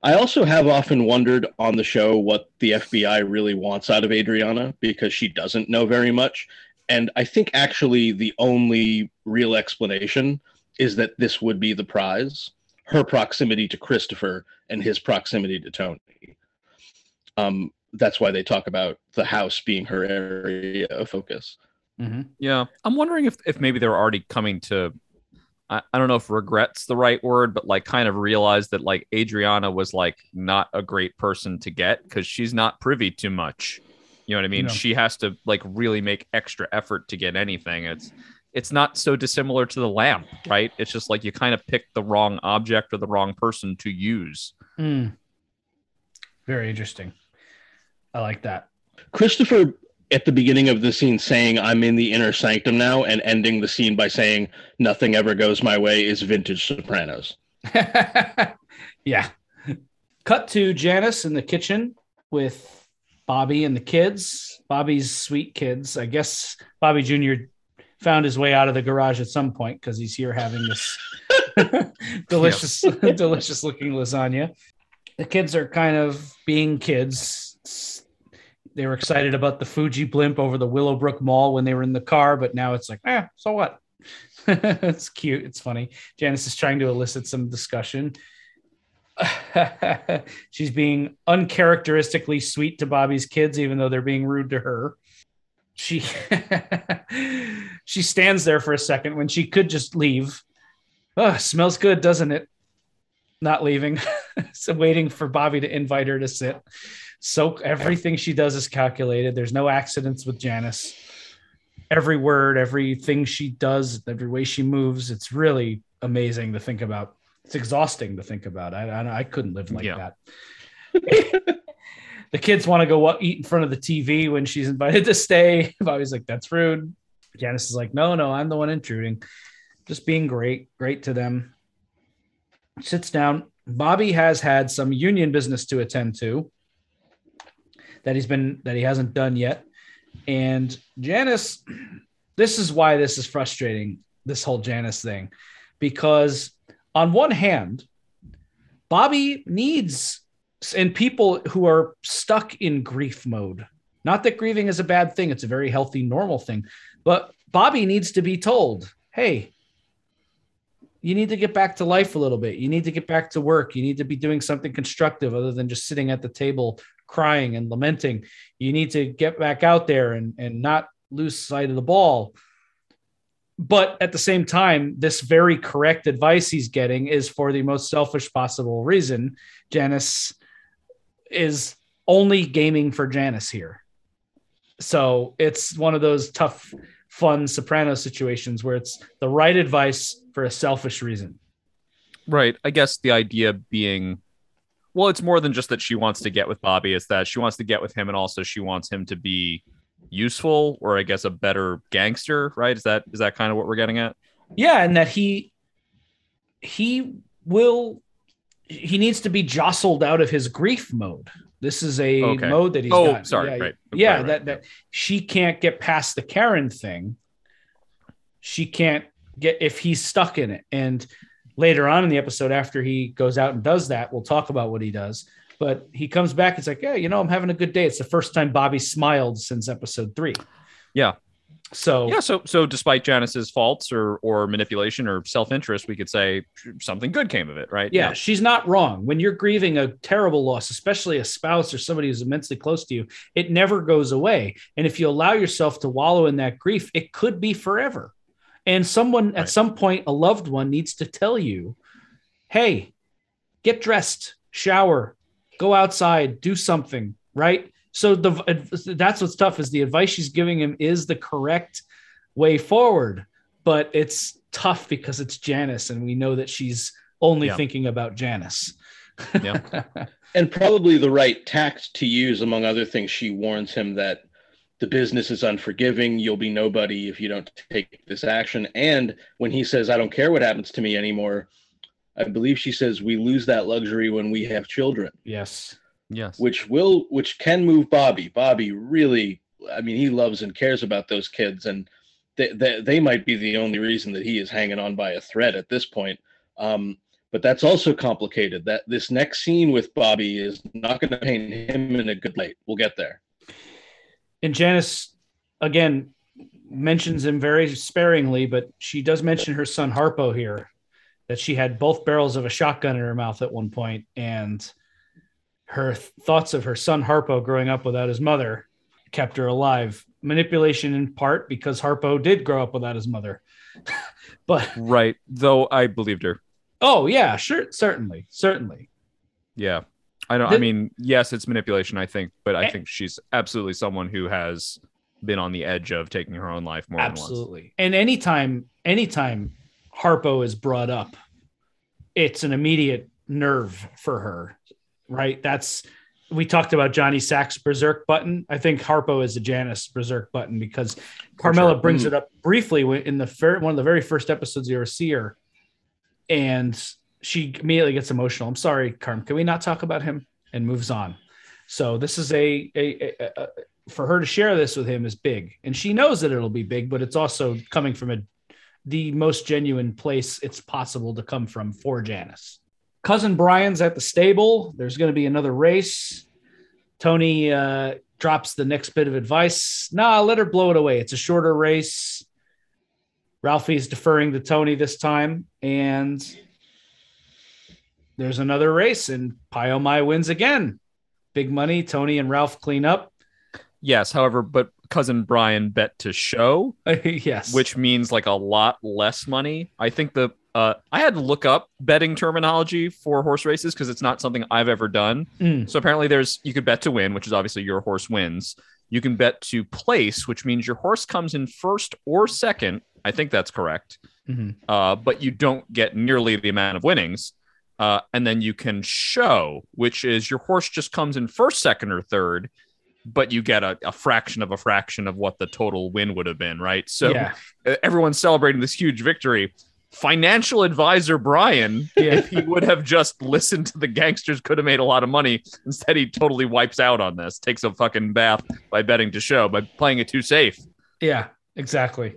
I also have often wondered on the show what the FBI really wants out of Adriana because she doesn't know very much. And I think actually the only real explanation is that this would be the prize her proximity to Christopher and his proximity to Tony. Um, that's why they talk about the house being her area of focus. Mhm. yeah i'm wondering if, if maybe they're already coming to I, I don't know if regret's the right word but like kind of realized that like adriana was like not a great person to get because she's not privy to much you know what i mean No. she has to like really make extra effort to get anything it's it's not so dissimilar to the lamp right it's just like you kind of pick the wrong object or the wrong person to use Hmm. Very interesting. I like that. Christopher at the beginning of the scene saying I'm in the inner sanctum now and ending the scene by saying nothing ever goes my way is vintage Sopranos. yeah. Cut to Janice in the kitchen with Bobby and the kids. Bobby's sweet kids. I guess Bobby Jr. found his way out of the garage at some point because he's here having this delicious, delicious looking lasagna. The kids are kind of being kids. They were excited about the Fuji blimp over the Willowbrook Mall when they were in the car, but now it's like, eh, so what? it's cute. It's funny. Janice is trying to elicit some discussion. She's being uncharacteristically sweet to Bobby's kids, even though they're being rude to her. She she stands there for a second when she could just leave. Oh, smells good, doesn't it? Not leaving. so waiting for Bobby to invite her to sit. So everything she does is calculated. There's no accidents with Janice. Every word, everything she does, every way she moves, it's really amazing to think about. It's exhausting to think about. I I, I couldn't live like Yeah. that. the kids want to go eat in front of the TV when she's invited to stay. Bobby's like, "That's rude." Janice is like, "No, no, I'm the one intruding." Just being great, great to them. Sits down. Bobby has had some union business to attend to that he's been that he hasn't done yet. And Janice, this is why this is frustrating, this whole Janice thing, because on one hand, Bobby needs and people who are stuck in grief mode. Not that grieving is a bad thing, it's a very healthy, normal thing. But Bobby needs to be told, hey, you need to get back to life a little bit. You need to get back to work. You need to be doing something constructive other than just sitting at the table crying and lamenting. You need to get back out there and, and not lose sight of the ball. But at the same time, this very correct advice he's getting is for the most selfish possible reason. Janice is only gaming for Janice here. So it's one of those tough, fun soprano situations where it's the right advice for a selfish reason. Right. I guess the idea being, well, it's more than just that she wants to get with Bobby. It's that she wants to get with him, and also she wants him to be useful, or I guess a better gangster. Right? Is that is that kind of what we're getting at? Yeah, and that he he will he needs to be jostled out of his grief mode. This is a Okay. mode that he's Oh, got. sorry, Yeah, right. yeah Right, right. that that she can't get past the Karen thing. She can't get if he's stuck in it. And later on in the episode, after he goes out and does that, we'll talk about what he does. But he comes back. It's like, yeah, you know, I'm having a good day. It's the first time Bobby smiled since episode three. Yeah. So Yeah. So so despite Janice's faults or or manipulation or self interest, we could say something good came of it. Right? yeah, she's not wrong. When you're grieving a terrible loss, especially a spouse or somebody who's immensely close to you, it never goes away. And if you allow yourself to wallow in that grief, it could be forever. And someone at some point, a loved one needs to tell you, hey, get dressed, shower, go outside, do something, right? So the that's what's tough is the advice she's giving him is the correct way forward, but it's tough because it's Janice and we know that she's only Yeah. thinking about Janice. Yeah. and probably the right tact to use among other things she warns him that the business is unforgiving you'll be nobody if you don't take this action. And when he says i don't care what happens to me anymore i believe she says we lose that luxury when we have children. Yes. Yes. which will which can move bobby. Bobby really i mean he loves and cares about those kids and they, they, they might be the only reason that he is hanging on by a thread at this point. Um, but that's also complicated. That this next scene with bobby is not going to paint him in a good light. We'll get there And Janice, again, mentions him very sparingly, but she does mention her son Harpo here, that she had both barrels of a shotgun in her mouth at one point, and her th- thoughts of her son Harpo growing up without his mother kept her alive. Manipulation in part because Harpo did grow up without his mother. but Right. Though I believed her. oh yeah, sure, certainly, certainly. Yeah. I don't I mean, yes, it's manipulation, I think, but I Eh. think she's absolutely someone who has been on the edge of taking her own life more than once. Absolutely. And anytime, anytime Harpo is brought up, it's an immediate nerve for her, right? That's we talked about Johnny Sack's berserk button. I think Harpo is the Janice berserk button because Carmela sure. brings Mm. it up briefly in the fir- one of the very first episodes you ever see her, and she immediately gets emotional. I'm sorry, Carm. Can we not talk about him? And moves on. So this is a, a, a, a for her to share this with him is big, and she knows that it'll be big, but it's also coming from a the most genuine place it's possible to come from for Janice. Cousin Brian's at the stable. There's going to be another race. Tony uh, drops the next bit of advice. Nah, let her blow it away. It's a shorter race. Ralphie's deferring to Tony this time, and there's another race, and Pie-Oh-My wins again. Big money. Tony and Ralph clean up. Yes, however, but cousin Brian bet to show, yes. which means like a lot less money. I think the uh, I had to look up betting terminology for horse races because it's not something I've ever done. Mm. So apparently, there's you could bet to win, which is obviously your horse wins. You can bet to place, which means your horse comes in first or second. I think that's correct. Mhm. Uh, but you don't get nearly the amount of winnings. Uh, and then you can show, which is your horse just comes in first, second, or third, but you get a, a fraction of a fraction of what the total win would have been, right? So yeah. everyone's celebrating this huge victory. Financial advisor Brian, Yeah. if he would have just listened to the gangsters, could have made a lot of money. Instead, he totally wipes out on this, takes a fucking bath by betting to show, by playing it too safe. Yeah, exactly.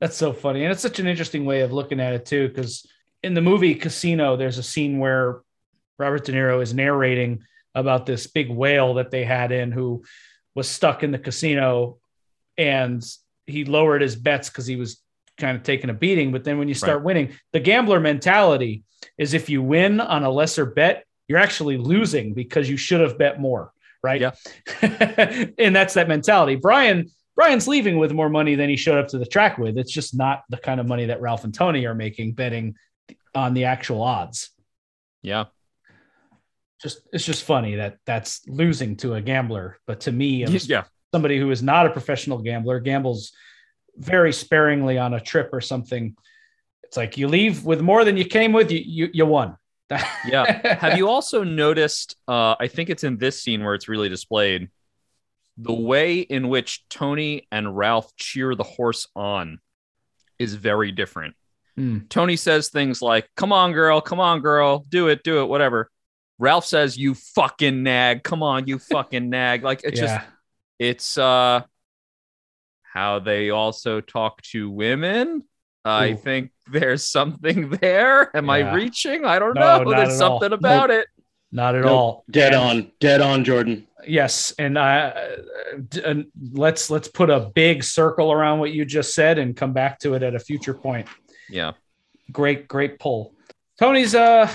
That's so funny. And it's such an interesting way of looking at it, too, because in the movie Casino, there's a scene where Robert De Niro is narrating about this big whale that they had in who was stuck in the casino and he lowered his bets because he was kind of taking a beating. But then when you start Right. winning, the gambler mentality is if you win on a lesser bet, you're actually losing because you should have bet more. Right. Yeah. and that's that mentality. Brian, Brian's leaving with more money than he showed up to the track with. It's just not the kind of money that Ralph and Tony are making betting on the actual odds. Yeah. Just it's just funny that that's losing to a gambler, but to me, Yeah. somebody who is not a professional gambler, gambles very sparingly on a trip or something. It's like you leave with more than you came with. You you, you won. Yeah. Have you also noticed? Uh, I think it's in this scene where it's really displayed the way in which Tony and Ralph cheer the horse on is very different. Hmm. Tony says things like, Come on, girl, come on, girl, do it, do it, whatever. Ralph says, You fucking nag, come on, you fucking nag. Like it's just, it's uh how they also talk to women. I think there's something there. Am Yeah. I reaching? I don't No, know. There's at all. something about it. not at Nope. all. Dead And- on, dead on, Jordan. Yes, and uh, d- and let's let's put a big circle around what you just said and come back to it at a future point. Yeah. Great, great pull. Tony's uh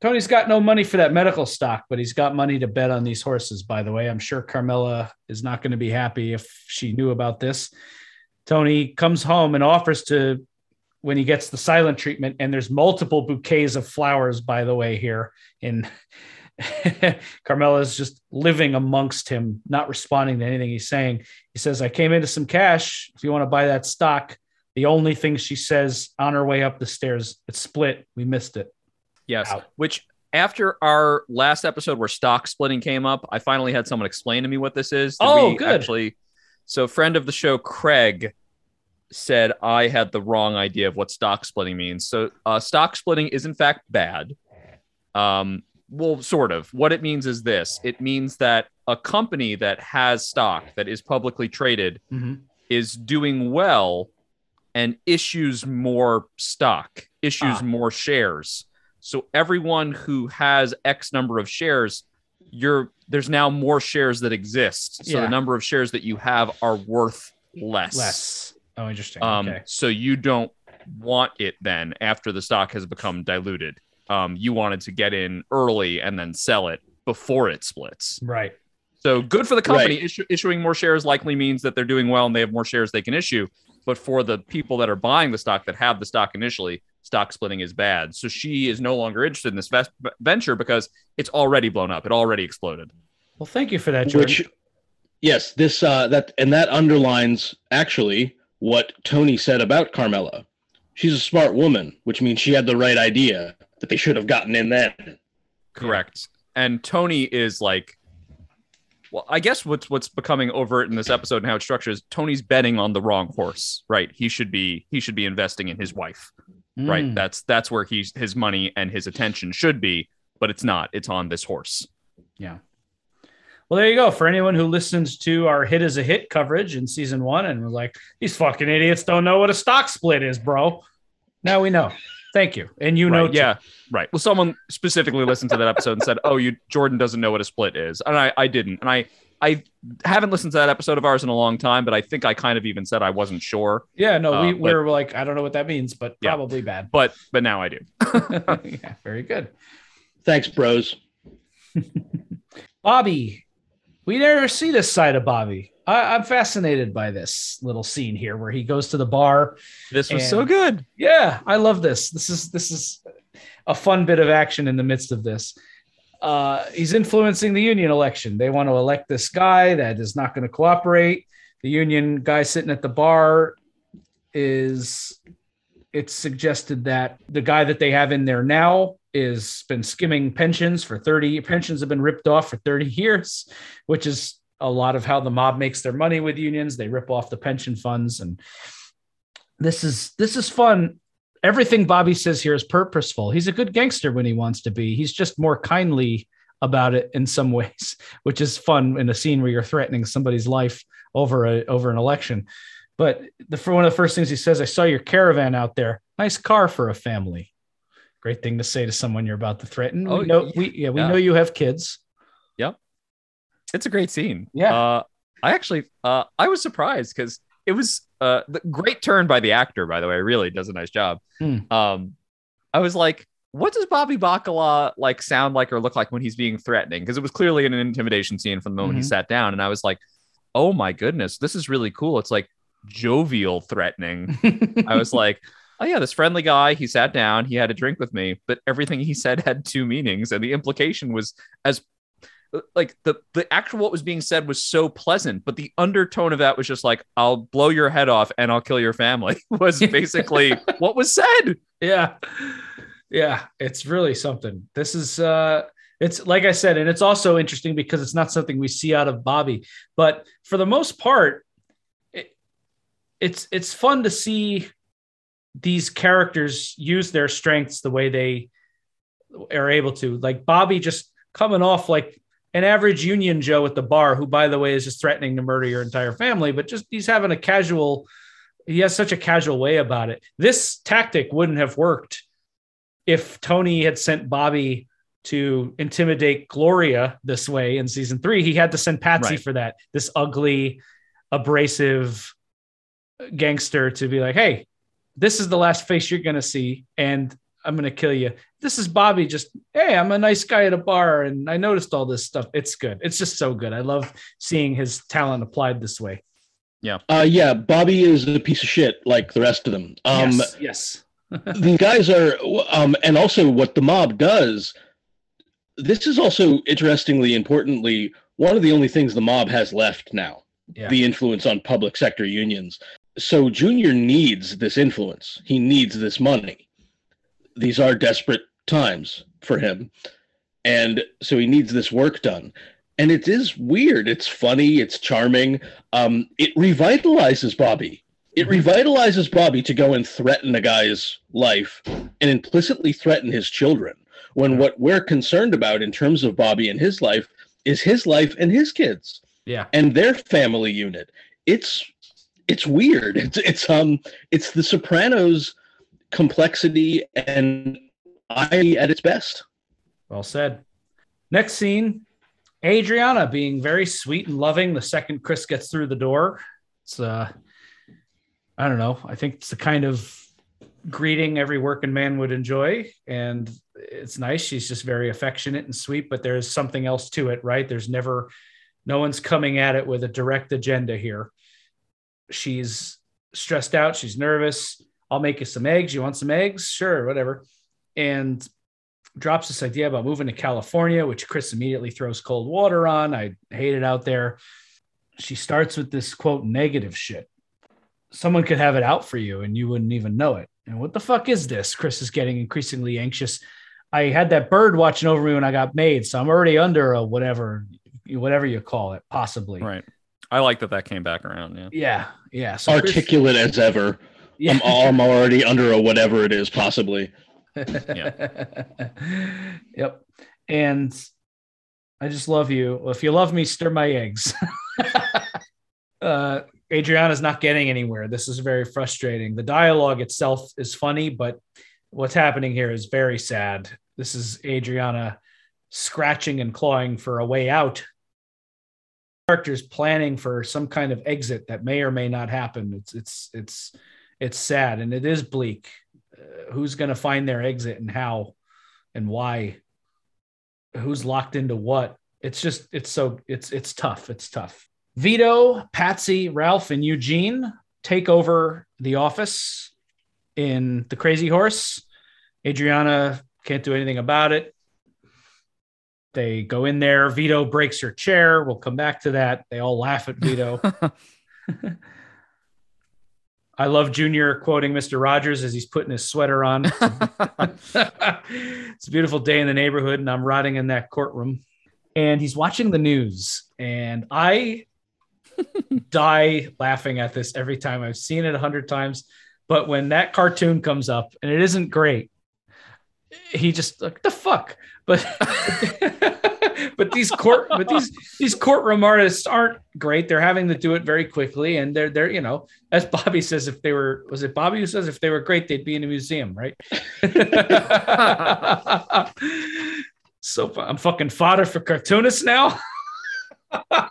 Tony's got no money for that medical stock, but he's got money to bet on these horses. By the way, I'm sure Carmela is not going to be happy if she knew about this. Tony comes home and offers to when he gets the silent treatment, and there's multiple bouquets of flowers. By the way, here in is just living amongst him, not responding to anything he's saying. He says, I came into some cash. If you want to buy that stock, the only thing she says on her way up the stairs, it's split. We missed it. Yes. Out. Which after our last episode where stock splitting came up, I finally had someone explain to me what this is. Oh, good. Actually, so friend of the show, Craig, said I had the wrong idea of what stock splitting means. So uh, stock splitting is in fact bad. Um, well, sort of. What it means is this: it means that a company that has stock that is publicly traded Mhm. is doing well and issues more stock, issues Ah. more shares. So everyone who has X number of shares, you're there's now more shares that exist. So Yeah. the number of shares that you have are worth less. Less. Oh, interesting. Um, okay. so you don't want it then after the stock has become diluted. Um, you wanted to get in early and then sell it before it splits. Right. So good for the company. Right. Issu- issuing more shares likely means that they're doing well and they have more shares they can issue. But for the people that are buying the stock that have the stock initially, stock splitting is bad. So she is no longer interested in this ves- venture because it's already blown up. It already exploded. Well, thank you for that, George. Which, yes, this uh, that and that underlines actually what Tony said about Carmela. She's a smart woman, which means she had the right idea that they should have gotten in then. Correct. And Tony is like, well, I guess what's what's becoming overt in this episode and how it's structured is Tony's betting on the wrong horse. Right. He should be he should be investing in his wife. Right. Mm. That's that's where he's his money and his attention should be, but it's not. It's on this horse. Yeah. Well, there you go. For anyone who listens to our hit as a hit coverage in season one and was like, these fucking idiots don't know what a stock split is, bro. Now we know. Thank you. And you know, right, yeah, right. Well, someone specifically listened to that episode and said, "Oh, you Jordan doesn't know what a split is," and I, I didn't, and I, I haven't listened to that episode of ours in a long time, but I think I kind of even said I wasn't sure, Yeah, no, Uh, we, but- we were like, I don't know what that means, but Yeah. probably bad. but but now I do. yeah, very good. Thanks, bros. Bobby, we never see this side of Bobby. I, I'm fascinated by this little scene here where he goes to the bar. This was so good. Yeah, I love this. This is this is a fun bit of action in the midst of this. Uh, he's influencing the union election. They want to elect this guy that is not going to cooperate. The union guy sitting at the bar is. It's suggested that the guy that they have in there now is been skimming pensions for 30 pensions have been ripped off for 30 years, which is a lot of how the mob makes their money with unions. They rip off the pension funds and this is this is fun. Everything Bobby says here is purposeful. He's a good gangster when he wants to be. He's just more kindly about it in some ways, which is fun in a scene where you're threatening somebody's life over a over an election. But the for one of the first things he says, I saw your caravan out there. Nice car for a family. Great thing to say to someone you're about to threaten. Oh, we know we yeah, we yeah. know you have kids. It's a great scene. Yeah. Uh, I actually, uh, I was surprised because it was uh, the great turn by the actor. By the way, really does a nice job. Hmm. Um, I was like, what does Bobby Bacala like sound like or look like when he's being threatening? Because it was clearly an intimidation scene from the moment he Mhm. sat down, and I was like, oh my goodness, this is really cool. It's like jovial threatening. I was like, oh yeah, this friendly guy. He sat down, he had a drink with me, but everything he said had two meanings, and the implication was as like the the actual what was being said was so pleasant, but the undertone of that was just like, "I'll blow your head off and I'll kill your family." Was basically what was said. Yeah. Yeah, it's really something. This is uh it's like I said, and it's also interesting because it's not something we see out of Bobby, but for the most part, it, it's it's fun to see these characters use their strengths the way they are able to. Like Bobby just coming off like an average Union Joe at the bar, who, by the way, is just threatening to murder your entire family, but just he's having a casual, he has such a casual way about it. This tactic wouldn't have worked if Tony had sent Bobby to intimidate Gloria this way in season three. He had to send Patsy Right. for that, this ugly, abrasive gangster to be like, hey, this is the last face you're going to see, and I'm going to kill you. This is Bobby just, hey, I'm a nice guy at a bar, and I noticed all this stuff. It's good. It's just so good. I love seeing his talent applied this way. Yeah. Uh, yeah, Bobby is a piece of shit like the rest of them. Um, yes. Yes. these guys are, um, and also what the mob does. This is also interestingly, importantly, one of the only things the mob has left now. Yeah. The influence on public sector unions. So Junior needs this influence. He needs this money. These are desperate times for him, and so he needs this work done. And it is weird. It's funny. It's charming. Um, it revitalizes Bobby. It revitalizes Bobby to go and threaten a guy's life and implicitly threaten his children. When what we're concerned about in terms of Bobby and his life is his life and his kids Yeah. and their family unit. It's it's weird. It's it's um it's the Sopranos complexity and I at its best. Well said. Next scene Adriana being very sweet and loving the second Chris gets through the door. It's, uh, I don't know. I think it's the kind of greeting every working man would enjoy. And it's nice. She's just very affectionate and sweet, but there's something else to it, right? There's never, no one's coming at it with a direct agenda here. She's stressed out. She's nervous. I'll make you some eggs. You want some eggs? Sure, whatever. And drops this idea about moving to California, which Chris immediately throws cold water on. I hate it out there. She starts with this quote negative shit. Someone could have it out for you and you wouldn't even know it. And what the fuck is this? Chris is getting increasingly anxious. I had that bird watching over me when I got made, so I'm already under a whatever, whatever you call it, possibly. Right. I like that that came back around. Yeah. Yeah, yeah. So Chris- Articulate as ever. Yeah. I'm, I'm already under a whatever it is, possibly. yeah. yep. And I just love you. Well, if you love me, stir my eggs. uh, Adriana's not getting anywhere. This is very frustrating. The dialogue itself is funny, but what's happening here is very sad. This is Adriana scratching and clawing for a way out. Characters planning for some kind of exit that may or may not happen. It's it's it's it's sad and it is bleak. Uh, who's going to find their exit and how and why? Who's locked into what? It's just it's so it's it's tough it's tough. Vito patsy ralph and eugene take over the office in the crazy horse. Adriana can't do anything about it. They go in there. Vito breaks her chair. We'll come back to that. They all laugh at vito I love Junior quoting Mr. Rogers as he's putting his sweater on. it's a beautiful day in the neighborhood, and I'm rotting in that courtroom. And he's watching the news, and I die laughing at this every time. I've seen it a hundred times, but when that cartoon comes up, and it isn't great, he just like the fuck. But but these court but these these courtroom artists aren't great. They're having to do it very quickly, and they're they're you know as Bobby says, if they were was it Bobby who says if they were great, they'd be in a museum, right? so I'm fucking fodder for cartoonists now.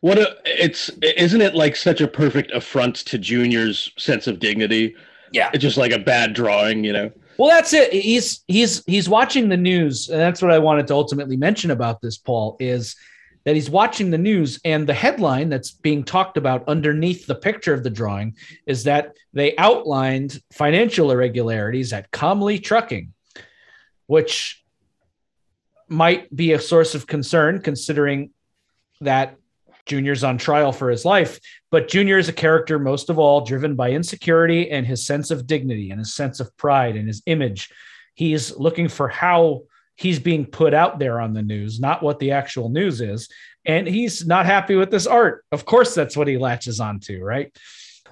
What a it's isn't it like such a perfect affront to Junior's sense of dignity? Yeah. It's just like a bad drawing, you know. Well, that's it. He's he's he's watching the news, and that's what I wanted to ultimately mention about this. Paul is that he's watching the news, and the headline that's being talked about underneath the picture of the drawing is that they outlined financial irregularities at Comley Trucking, which might be a source of concern considering that Junior's on trial for his life. But Junior is a character, most of all, driven by insecurity and his sense of dignity and his sense of pride and his image. He's looking for how he's being put out there on the news, not what the actual news is. And he's not happy with this art. Of course, that's what he latches onto, right?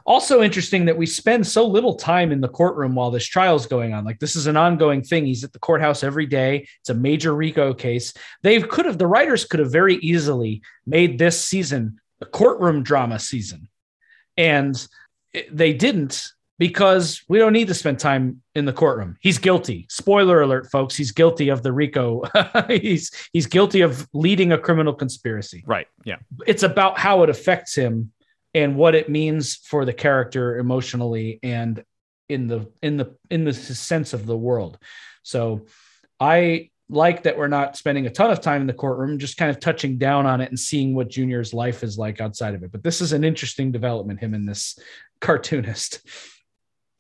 Also interesting that we spend so little time in the courtroom while this trial is going on. Like this is an ongoing thing. He's at the courthouse every day. It's a major RICO case. They could have the writers could have very easily made this season a courtroom drama season. And they didn't because we don't need to spend time in the courtroom. He's guilty. Spoiler alert, folks. He's guilty of the RICO. he's he's guilty of leading a criminal conspiracy. Right. Yeah. It's about how it affects him and what it means for the character emotionally and in the in the in the sense of the world. So I like that we're not spending a ton of time in the courtroom, just kind of touching down on it and seeing what Junior's life is like outside of it. But this is an interesting development, him and this cartoonist.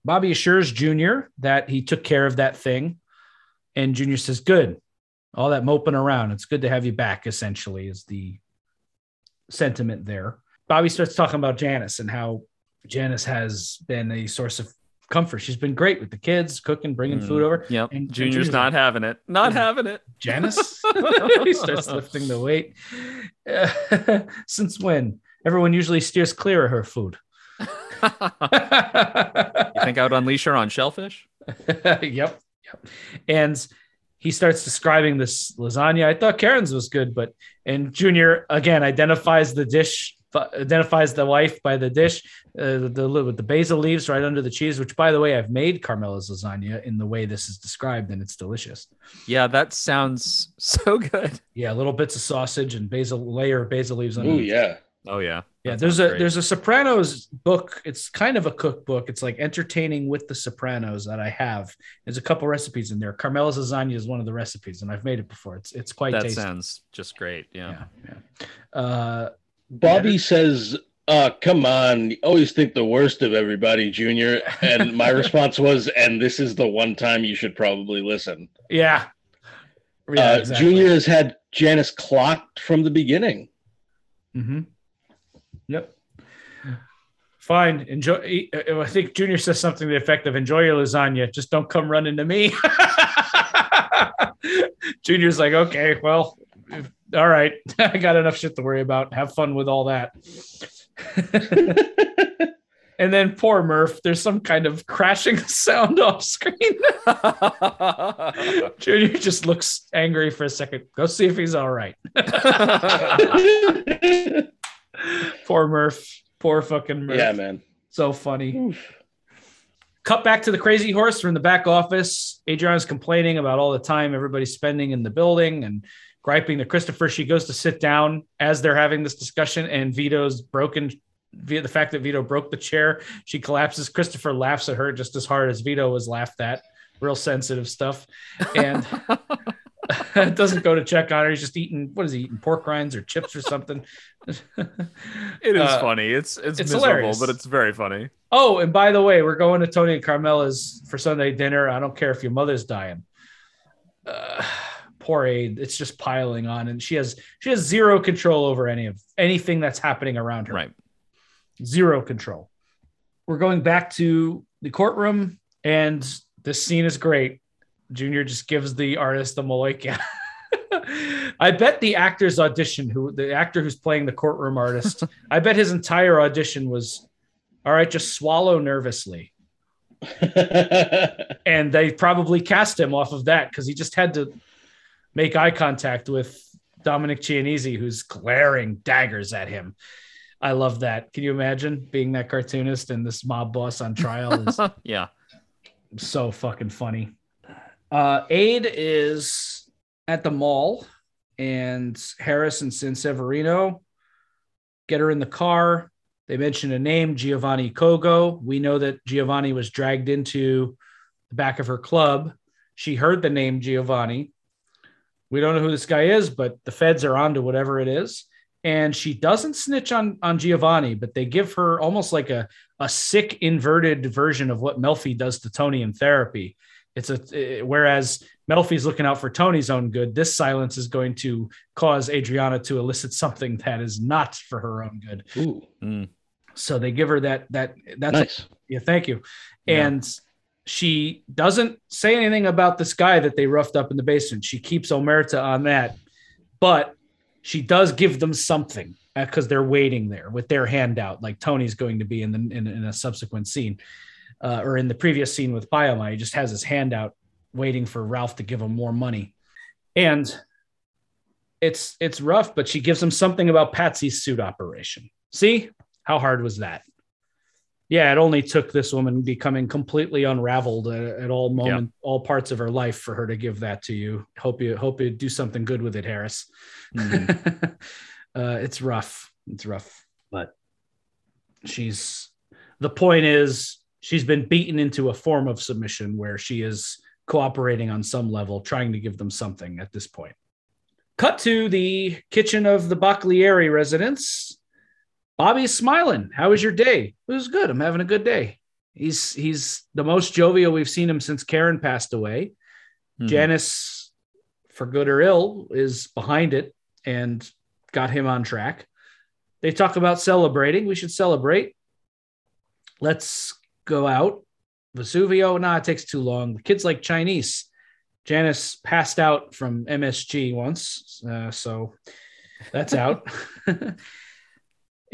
Bobby assures Junior that he took care of that thing. And Junior says, Good. All that moping around. It's good to have you back, essentially, is the sentiment there. Bobby starts talking about Janice and how Janice has been a source of comfort. She's been great with the kids, cooking, bringing mm, food over. Yep. And Junior's not like, having it. Not having it. Janice. he starts lifting the weight. Uh, since when? Everyone usually steers clear of her food. you think I would unleash her on shellfish? yep. Yep. And he starts describing this lasagna. I thought Karen's was good, but and Junior again identifies the dish identifies the wife by the dish, uh, the, with the basil leaves right under the cheese. Which, by the way, I've made Carmela's lasagna in the way this is described, and it's delicious. Yeah, that sounds so good. Yeah, little bits of sausage and basil layer of basil leaves. Oh yeah. Oh yeah. Yeah, there's a great. there's a Sopranos book. It's kind of a cookbook. It's like entertaining with the Sopranos that I have. There's a couple recipes in there. Carmela's lasagna is one of the recipes, and I've made it before. It's it's quite. That tasty. sounds just great. Yeah. Yeah. yeah. Uh, Bobby yeah. says, uh, come on, you always think the worst of everybody, Junior. And my response was, and this is the one time you should probably listen. Yeah. yeah uh, exactly. Junior has had Janice clocked from the beginning. Mm-hmm. Yep. Fine. Enjoy. I think Junior says something to the effect of enjoy your lasagna. Just don't come running to me. Junior's like, okay, well, all right, I got enough shit to worry about. Have fun with all that. and then poor Murf, there's some kind of crashing sound off screen. Junior just looks angry for a second. Go see if he's all right. poor Murf. Poor fucking Murf. Yeah, man. So funny. Oof. Cut back to the crazy horse from the back office. Adriana's complaining about all the time everybody's spending in the building and griping to Christopher. She goes to sit down as they're having this discussion, and Vito's broken via the fact that Vito broke the chair. She collapses. Christopher laughs at her just as hard as Vito was laughed at. Real sensitive stuff. And doesn't go to check on her. He's just eating what is he eating? Pork rinds or chips or something. it is uh, funny. It's it's, it's miserable, hilarious. but it's very funny. Oh, and by the way, we're going to Tony and Carmela's for Sunday dinner. I don't care if your mother's dying. Uh, poor Ade it's just piling on and she has she has zero control over any of anything that's happening around her. Right. Zero control. We're going back to the courtroom and this scene is great. Junior just gives the artist the maloika. I bet the actor's audition, who the actor who's playing the courtroom artist, I bet his entire audition was, all right, just swallow nervously. and they probably cast him off of that because he just had to make eye contact with Dominic Chianese, who's glaring daggers at him. I love that. Can you imagine being that cartoonist and this mob boss on trial? Is yeah, so fucking funny. Uh, Ade is at the mall, and Harris and Sanseverino get her in the car. They mention a name, Giovanni Kogo. We know that Giovanni was dragged into the back of her club. She heard the name Giovanni we don't know who this guy is, but the feds are on to whatever it is. And she doesn't snitch on, on Giovanni, but they give her almost like a, a sick, inverted version of what Melfi does to Tony in therapy. It's a whereas Melfi's looking out for Tony's own good. This silence is going to cause Adriana to elicit something that is not for her own good. Ooh, Mm. So they give her that that that's nice. yeah, thank you. Yeah. She doesn't say anything about this guy that they roughed up in the basement. She keeps Omerta on that, but she does give them something because they're waiting there with their handout, like Tony's going to be in the in, in a subsequent scene, uh, or in the previous scene with Pie-Oh-My. He just has his handout waiting for Ralph to give him more money, and it's it's rough. But she gives him something about Patsy's suit operation. See how hard was that? Yeah, it only took this woman becoming completely unraveled at, at all moment, all parts of her life for her to give that to you. Hope you hope you do something good with it, Harris. Mhm. uh, it's rough. It's rough, but she's the point is she's been beaten into a form of submission where she is cooperating on some level, trying to give them something at this point. Cut to the kitchen of the Baccalieri residence. Bobby's smiling. How was your day? It was good. I'm having a good day. He's he's the most jovial we've seen him since Karen passed away. Mhm. Janice, for good or ill, is behind it and got him on track. They talk about celebrating. We should celebrate. Let's go out. Vesuvio, nah, it takes too long. The kids like Chinese. Janice passed out from MSG once, uh, so that's out.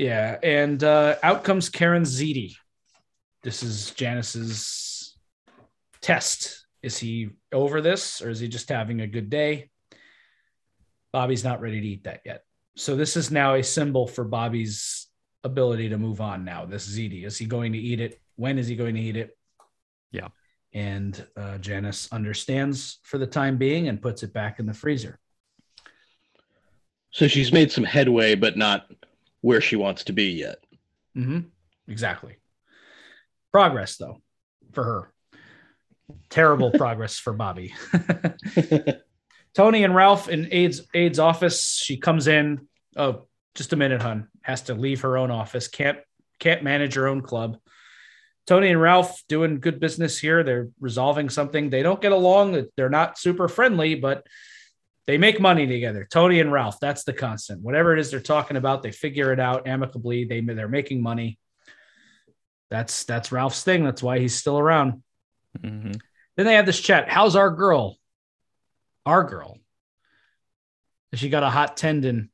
yeah, and uh, out comes Karen Ziti. This is Janice's test. Is he over this, or is he just having a good day? Bobby's not ready to eat that yet. So this is now a symbol for Bobby's ability to move on. Now, this Ziti is he going to eat it? When is he going to eat it? Yeah. And uh, Janice understands for the time being and puts it back in the freezer. So she's made some headway, but not where she wants to be yet. hmm Exactly. Progress, though, for her. Terrible progress for Bobby. Tony and Ralph in Ade's Ade's office. She comes in. Oh, just a minute, hun. Has to leave her own office. Can't can't manage her own club. Tony and Ralph doing good business here. They're resolving something. They don't get along. They're not super friendly, but they make money together. Tony and Ralph. That's the constant. Whatever it is they're talking about, they figure it out amicably. They they're making money. That's that's Ralph's thing. That's why he's still around. Mhm. Then they have this chat. How's our girl? Our girl. She got a hot tendon.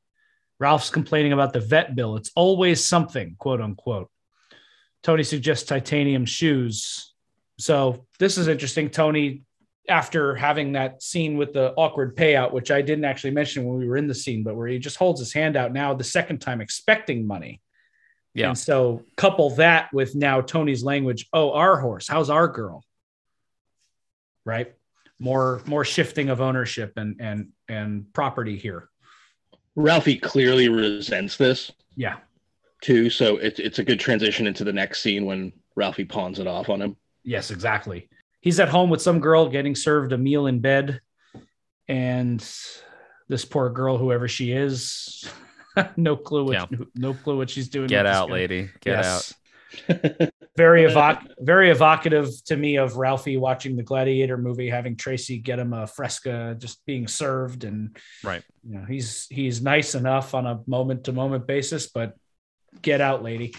Ralph's complaining about the vet bill. It's always something, quote unquote. Tony suggests titanium shoes. So this is interesting. Tony, after having that scene with the awkward payout, which I didn't actually mention when we were in the scene, but where he just holds his hand out now the second time expecting money. Yeah. And so couple that with now Tony's language. Oh, our horse. How's our girl? Right. More more shifting of ownership and and and property here. Ralphie clearly resents this Yeah. too, so it's it's a good transition into the next scene when Ralphie pawns it off on him. Yes, exactly. He's at home with some girl getting served a meal in bed, and this poor girl, whoever she is, no clue what Yeah. no clue what she's doing. Get out, lady. Get Yes. very evoc- very evocative to me of Ralphie watching the Gladiator movie, having Tracy get him a fresca, just being served, and Right. you know, he's he's nice enough on a moment to moment basis, but get out, lady.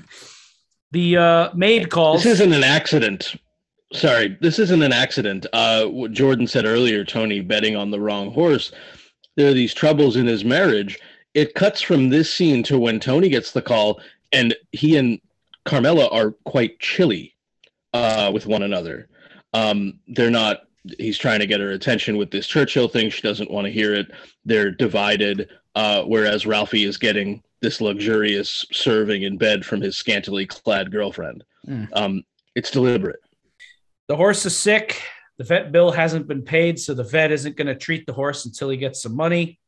the uh, maid calls. This isn't an accident. Sorry, this isn't an accident. Uh, what Jordan said earlier, Tony betting on the wrong horse. There are these troubles in his marriage. It cuts from this scene to when Tony gets the call, and he and Carmela are quite chilly uh, with one another. Um, they're not. He's trying to get her attention with this Churchill thing. She doesn't want to hear it. They're divided. Uh, whereas Ralphie is getting this luxurious serving in bed from his scantily clad girlfriend. Mm. Um, it's deliberate. The horse is sick. The vet bill hasn't been paid, so the vet isn't going to treat the horse until he gets some money.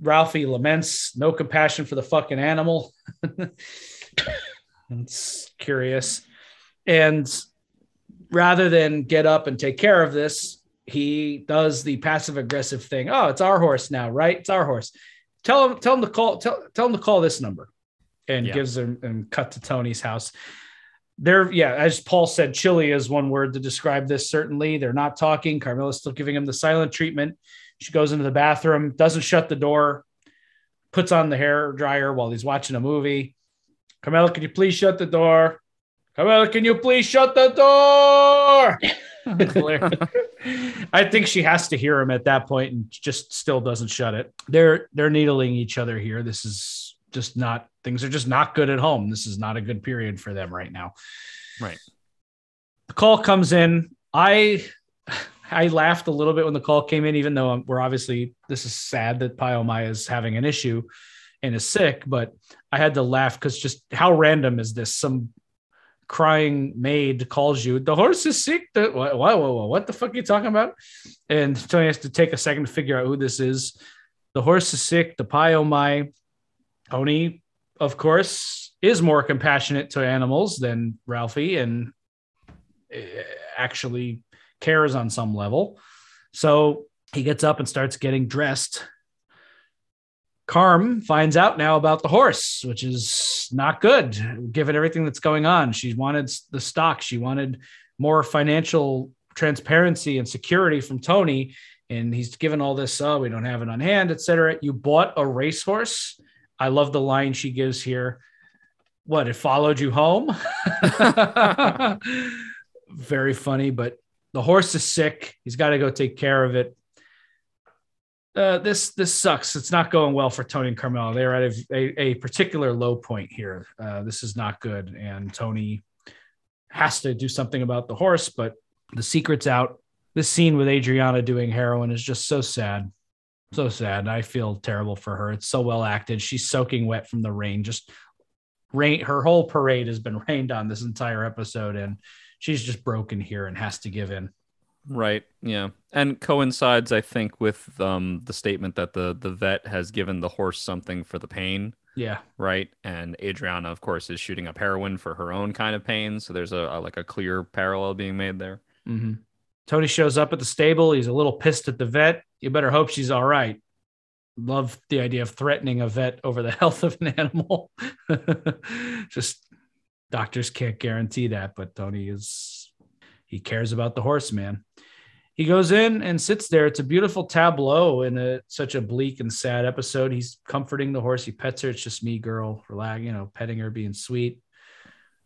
Ralphie laments, no compassion for the fucking animal. it's curious. And rather than get up and take care of this, he does the passive aggressive thing. Oh, it's our horse now, right? It's our horse. Tell him, tell him to call, tell, tell him to call this number, and Yeah. gives him and cut to Tony's house. They're yeah, as Paul said, chilly is one word to describe this. Certainly, they're not talking. Carmela's still giving him the silent treatment. She goes into the bathroom, doesn't shut the door, puts on the hair dryer while he's watching a movie. Carmela, can you please shut the door? Carmela, can you please shut the door? I think she has to hear him at that point and just still doesn't shut it. They're they're needling each other here. This is just not things are just not good at home. This is not a good period for them right now. Right. The call comes in. I I laughed a little bit when the call came in, even though we're obviously this is sad that Pie-Oh-My is having an issue and is sick, but I had to laugh because just how random is this? Some crying maid calls you, the horse is sick. The, what, what, what, what the fuck are you talking about? And Tony has to take a second to figure out who this is. The horse is sick. The Pie-Oh-My. Tony, of course, is more compassionate to animals than Ralphie and eh, actually cares on some level. So he gets up and starts getting dressed Carm finds out now about the horse, which is not good given everything that's going on. She wanted the stock, she wanted more financial transparency and security from Tony. And he's given all this, oh, we don't have it on hand, etc. You bought a racehorse. I love the line she gives here. What, it followed you home? Very funny, but the horse is sick. He's got to go take care of it uh, this this sucks. It's not going well for Tony and Carmela. They're at a, a, a particular low point here. Uh, this is not good, and Tony has to do something about the horse. But the secret's out. This scene with Adriana doing heroin is just so sad, so sad. I feel terrible for her. It's so well acted. She's soaking wet from the rain. Just rain. Her whole parade has been rained on this entire episode, and she's just broken here and has to give in. Right. Yeah. And coincides, I think, with um, the statement that the the vet has given the horse something for the pain. Yeah. Right. And Adriana, of course, is shooting up heroin for her own kind of pain. So there's a, a like a clear parallel being made there. Mm-hmm. Tony shows up at the stable. He's a little pissed at the vet. You better hope she's all right. Love the idea of threatening a vet over the health of an animal. Just doctors can't guarantee that, but Tony is he cares about the horse, man he goes in and sits there. It's a beautiful tableau in a, such a bleak and sad episode. He's comforting the horse. He pets her. It's just me, girl, relax, you know, petting her, being sweet.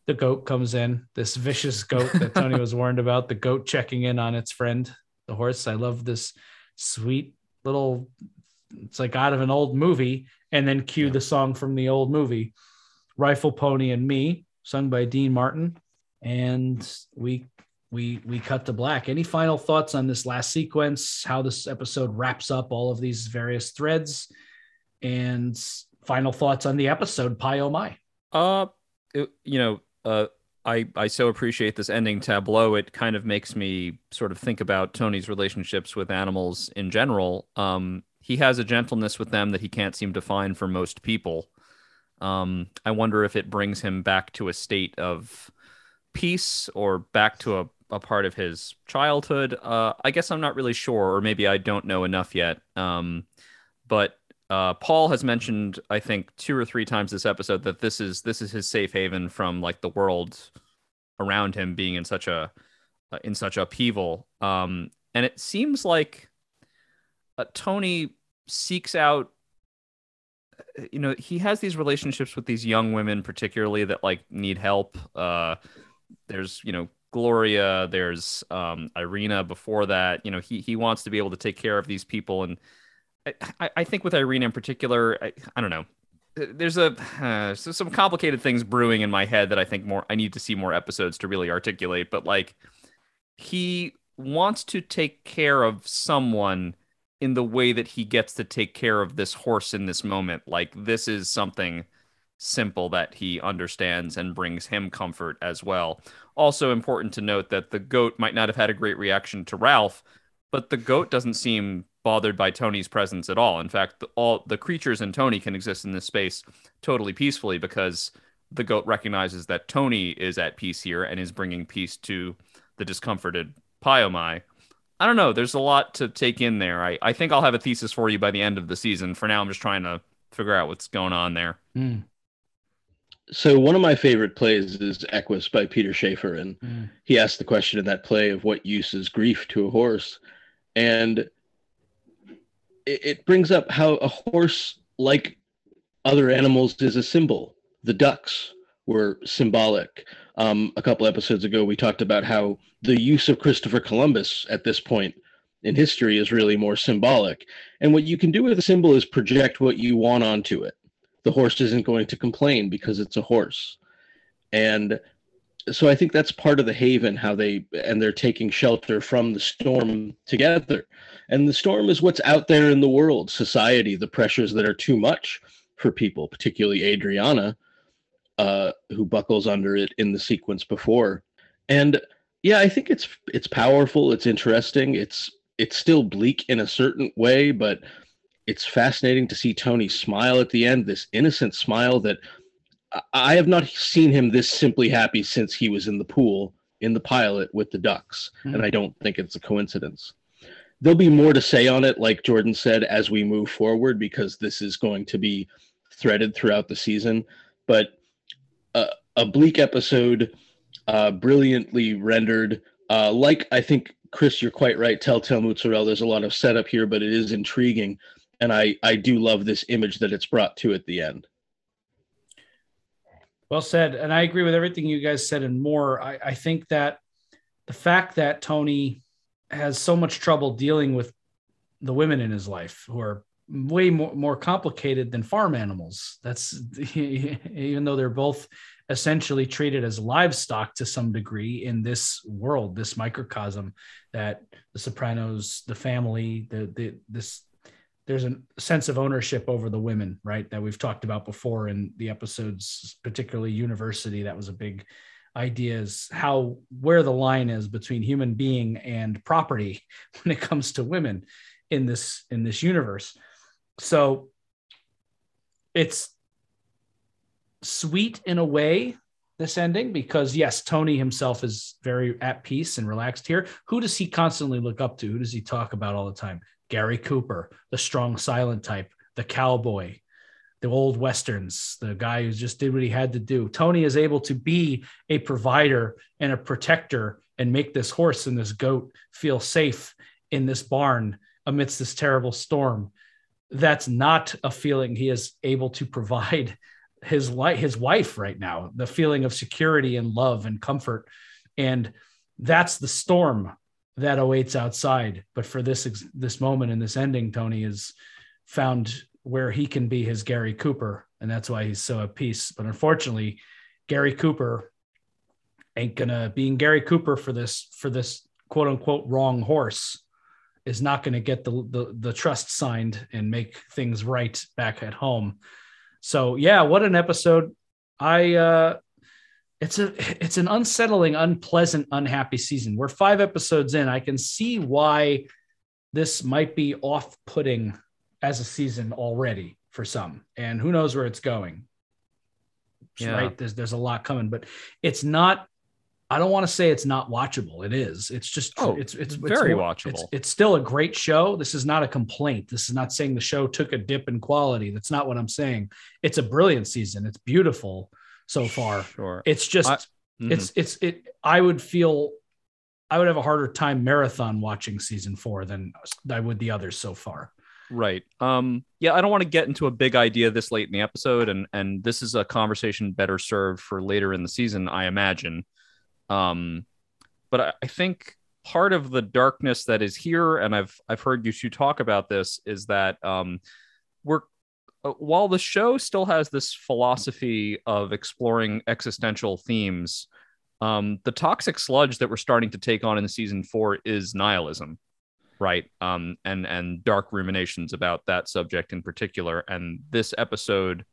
The goat comes in, this vicious goat that Tony was warned about, the goat checking in on its friend, the horse. I love this sweet little, it's like out of an old movie. And then cue yeah. the song from the old movie, Rifle Pony and Me, sung by Dean Martin. And we we we cut to black. Any final thoughts on this last sequence? How this episode wraps up all of these various threads, and final thoughts on the episode? Pi oh my. Uh, it, you know, uh, I I so appreciate this ending tableau. It kind of makes me sort of think about Tony's relationships with animals in general. Um, he has a gentleness with them that he can't seem to find for most people. Um, I wonder if it brings him back to a state of peace or back to a a part of his childhood. Uh, I guess I'm not really sure, or maybe I don't know enough yet. Um, but uh, Paul has mentioned, I think, two or three times this episode that this is this is his safe haven from like the world around him being in such a uh, in such upheaval. Um, and it seems like uh, Tony seeks out uh, you know he has these relationships with these young women particularly that like need help uh there's you know Gloria, there's um, Irina before that. You know, he he wants to be able to take care of these people, and I, I think with Irina in particular, I, I don't know. There's a uh, some complicated things brewing in my head that I think more I need to see more episodes to really articulate. But like, he wants to take care of someone in the way that he gets to take care of this horse in this moment. Like this is something simple that he understands and brings him comfort as well. Also important to note that the goat might not have had a great reaction to Ralph, but the goat doesn't seem bothered by Tony's presence at all. In fact, all the creatures and Tony can exist in this space totally peacefully because the goat recognizes that Tony is at peace here and is bringing peace to the discomforted Pie-Oh-My. I don't know. There's a lot to take in there. I, I think I'll have a thesis for you by the end of the season. For now, I'm just trying to figure out what's going on there. Mm. So one of my favorite plays is Equus by Peter Shaffer, and Mm. he asked the question in that play of what use is grief to a horse, and it, it brings up how a horse, like other animals, is a symbol. The ducks were symbolic. Um, a couple episodes ago, we talked about how the use of Christopher Columbus at this point in history is really more symbolic. And what you can do with a symbol is project what you want onto it. The horse isn't going to complain because it's a horse. And so I think that's part of the haven, how they and they're taking shelter from the storm together. And the storm is what's out there in the world, society, the pressures that are too much for people, particularly Adriana, uh, who buckles under it in the sequence before. And yeah, I think it's it's powerful, it's interesting, it's it's still bleak in a certain way, but it's fascinating to see Tony smile at the end, this innocent smile that I- have not seen him this simply happy since he was in the pool in the pilot with the Ducks, and I don't think it's a coincidence. There'll be more to say on it, like Jordan said, as we move forward, because this is going to be threaded throughout the season. But a, a bleak episode, uh, brilliantly rendered. Uh, like I think Chris, you're quite right. Telltale Moozadell. There's a lot of setup here, but it is intriguing, and I I do love this image that it's brought to at the end. Well said. And I agree with everything you guys said and more. I, I think that the fact that Tony has so much trouble dealing with the women in his life who are way more, more complicated than farm animals. That's even though they're both essentially treated as livestock to some degree in this world, this microcosm that the Sopranos, the family, the, the this there's a sense of ownership over the women, right? That we've talked about before in the episodes, particularly university. That was a big idea is how where the line is between human being and property when it comes to women in this in this universe. So it's sweet in a way this ending because yes tony himself is very at peace and relaxed here who does he constantly look up to who does he talk about all the time Gary Cooper, the strong silent type, the cowboy, the old westerns, the guy who just did what he had to do. Tony is able to be a provider and a protector and make this horse and this goat feel safe in this barn amidst this terrible storm. That's not a feeling he is able to provide his life, his wife right now, the feeling of security and love and comfort. And that's the storm that awaits outside. But for this this moment and this ending, Tony is found where he can be his Gary Cooper, and that's why he's so at peace. But unfortunately, Gary Cooper ain't gonna being Gary Cooper for this for this quote unquote wrong horse is not going to get the, the the trust signed and make things right back at home. So yeah, what an episode! I uh, it's a it's an unsettling, unpleasant, unhappy season. We're five episodes in. I can see why this might be off-putting as a season already for some, and who knows where it's going. Yeah. Right? There's there's a lot coming, but it's not. I don't want to say it's not watchable. It is. It's just Oh, it's it's very more- watchable. It's, it's still a great show. This is not a complaint. This is not saying the show took a dip in quality. That's not what I'm saying. It's a brilliant season. It's beautiful so far. Sure. It's just I- Mhm. it's it's it I would feel I would have a harder time marathon watching season 4 than I would the others so far. Right. Um, yeah, I don't want to get into a big idea this late in the episode, and and this is a conversation better served for later in the season, I imagine. Um, but I, I think part of the darkness that is here, and I've I've heard you two talk about this, is that um, we're while the show still has this philosophy of exploring existential themes, um, the toxic sludge that we're starting to take on in season four is nihilism right? Um and and dark ruminations about that subject in particular. And this episode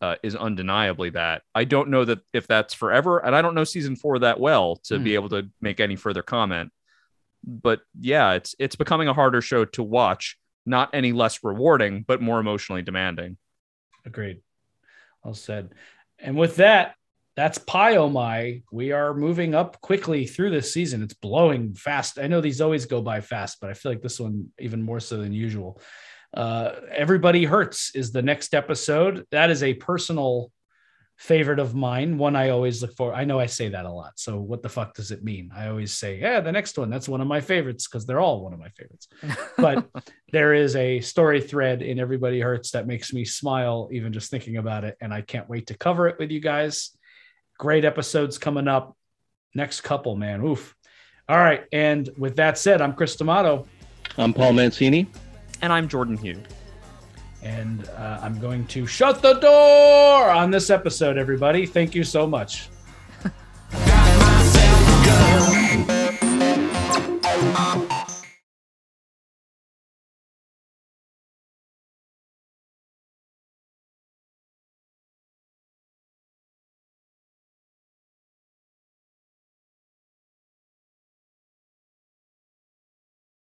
uh, is undeniably that. I don't know that if that's forever and i don't know season four that well to be able to make any further comment. But yeah it's it's becoming a harder show to watch not any less rewarding but more emotionally demanding Agreed. Well said. And with that, that's Pie Oh My. We are moving up quickly through this season. It's blowing fast. I know these always go by fast, but I feel like this one even more so than usual. Uh, Everybody Hurts is the next episode. That is a personal favorite of mine. One I always look for. I know I say that a lot. So what the fuck does it mean? I always say, yeah, the next one. That's one of my favorites because they're all one of my favorites. But there is a story thread in Everybody Hurts that makes me smile even just thinking about it, and I can't wait to cover it with you guys. Great episodes coming up. Next couple, man. Oof. All right. And with that said, I'm Chris D'Amato. I'm Paul Mancini. And I'm Jordan Hugh. And uh, I'm going to shut the door on this episode, everybody. Thank you so much.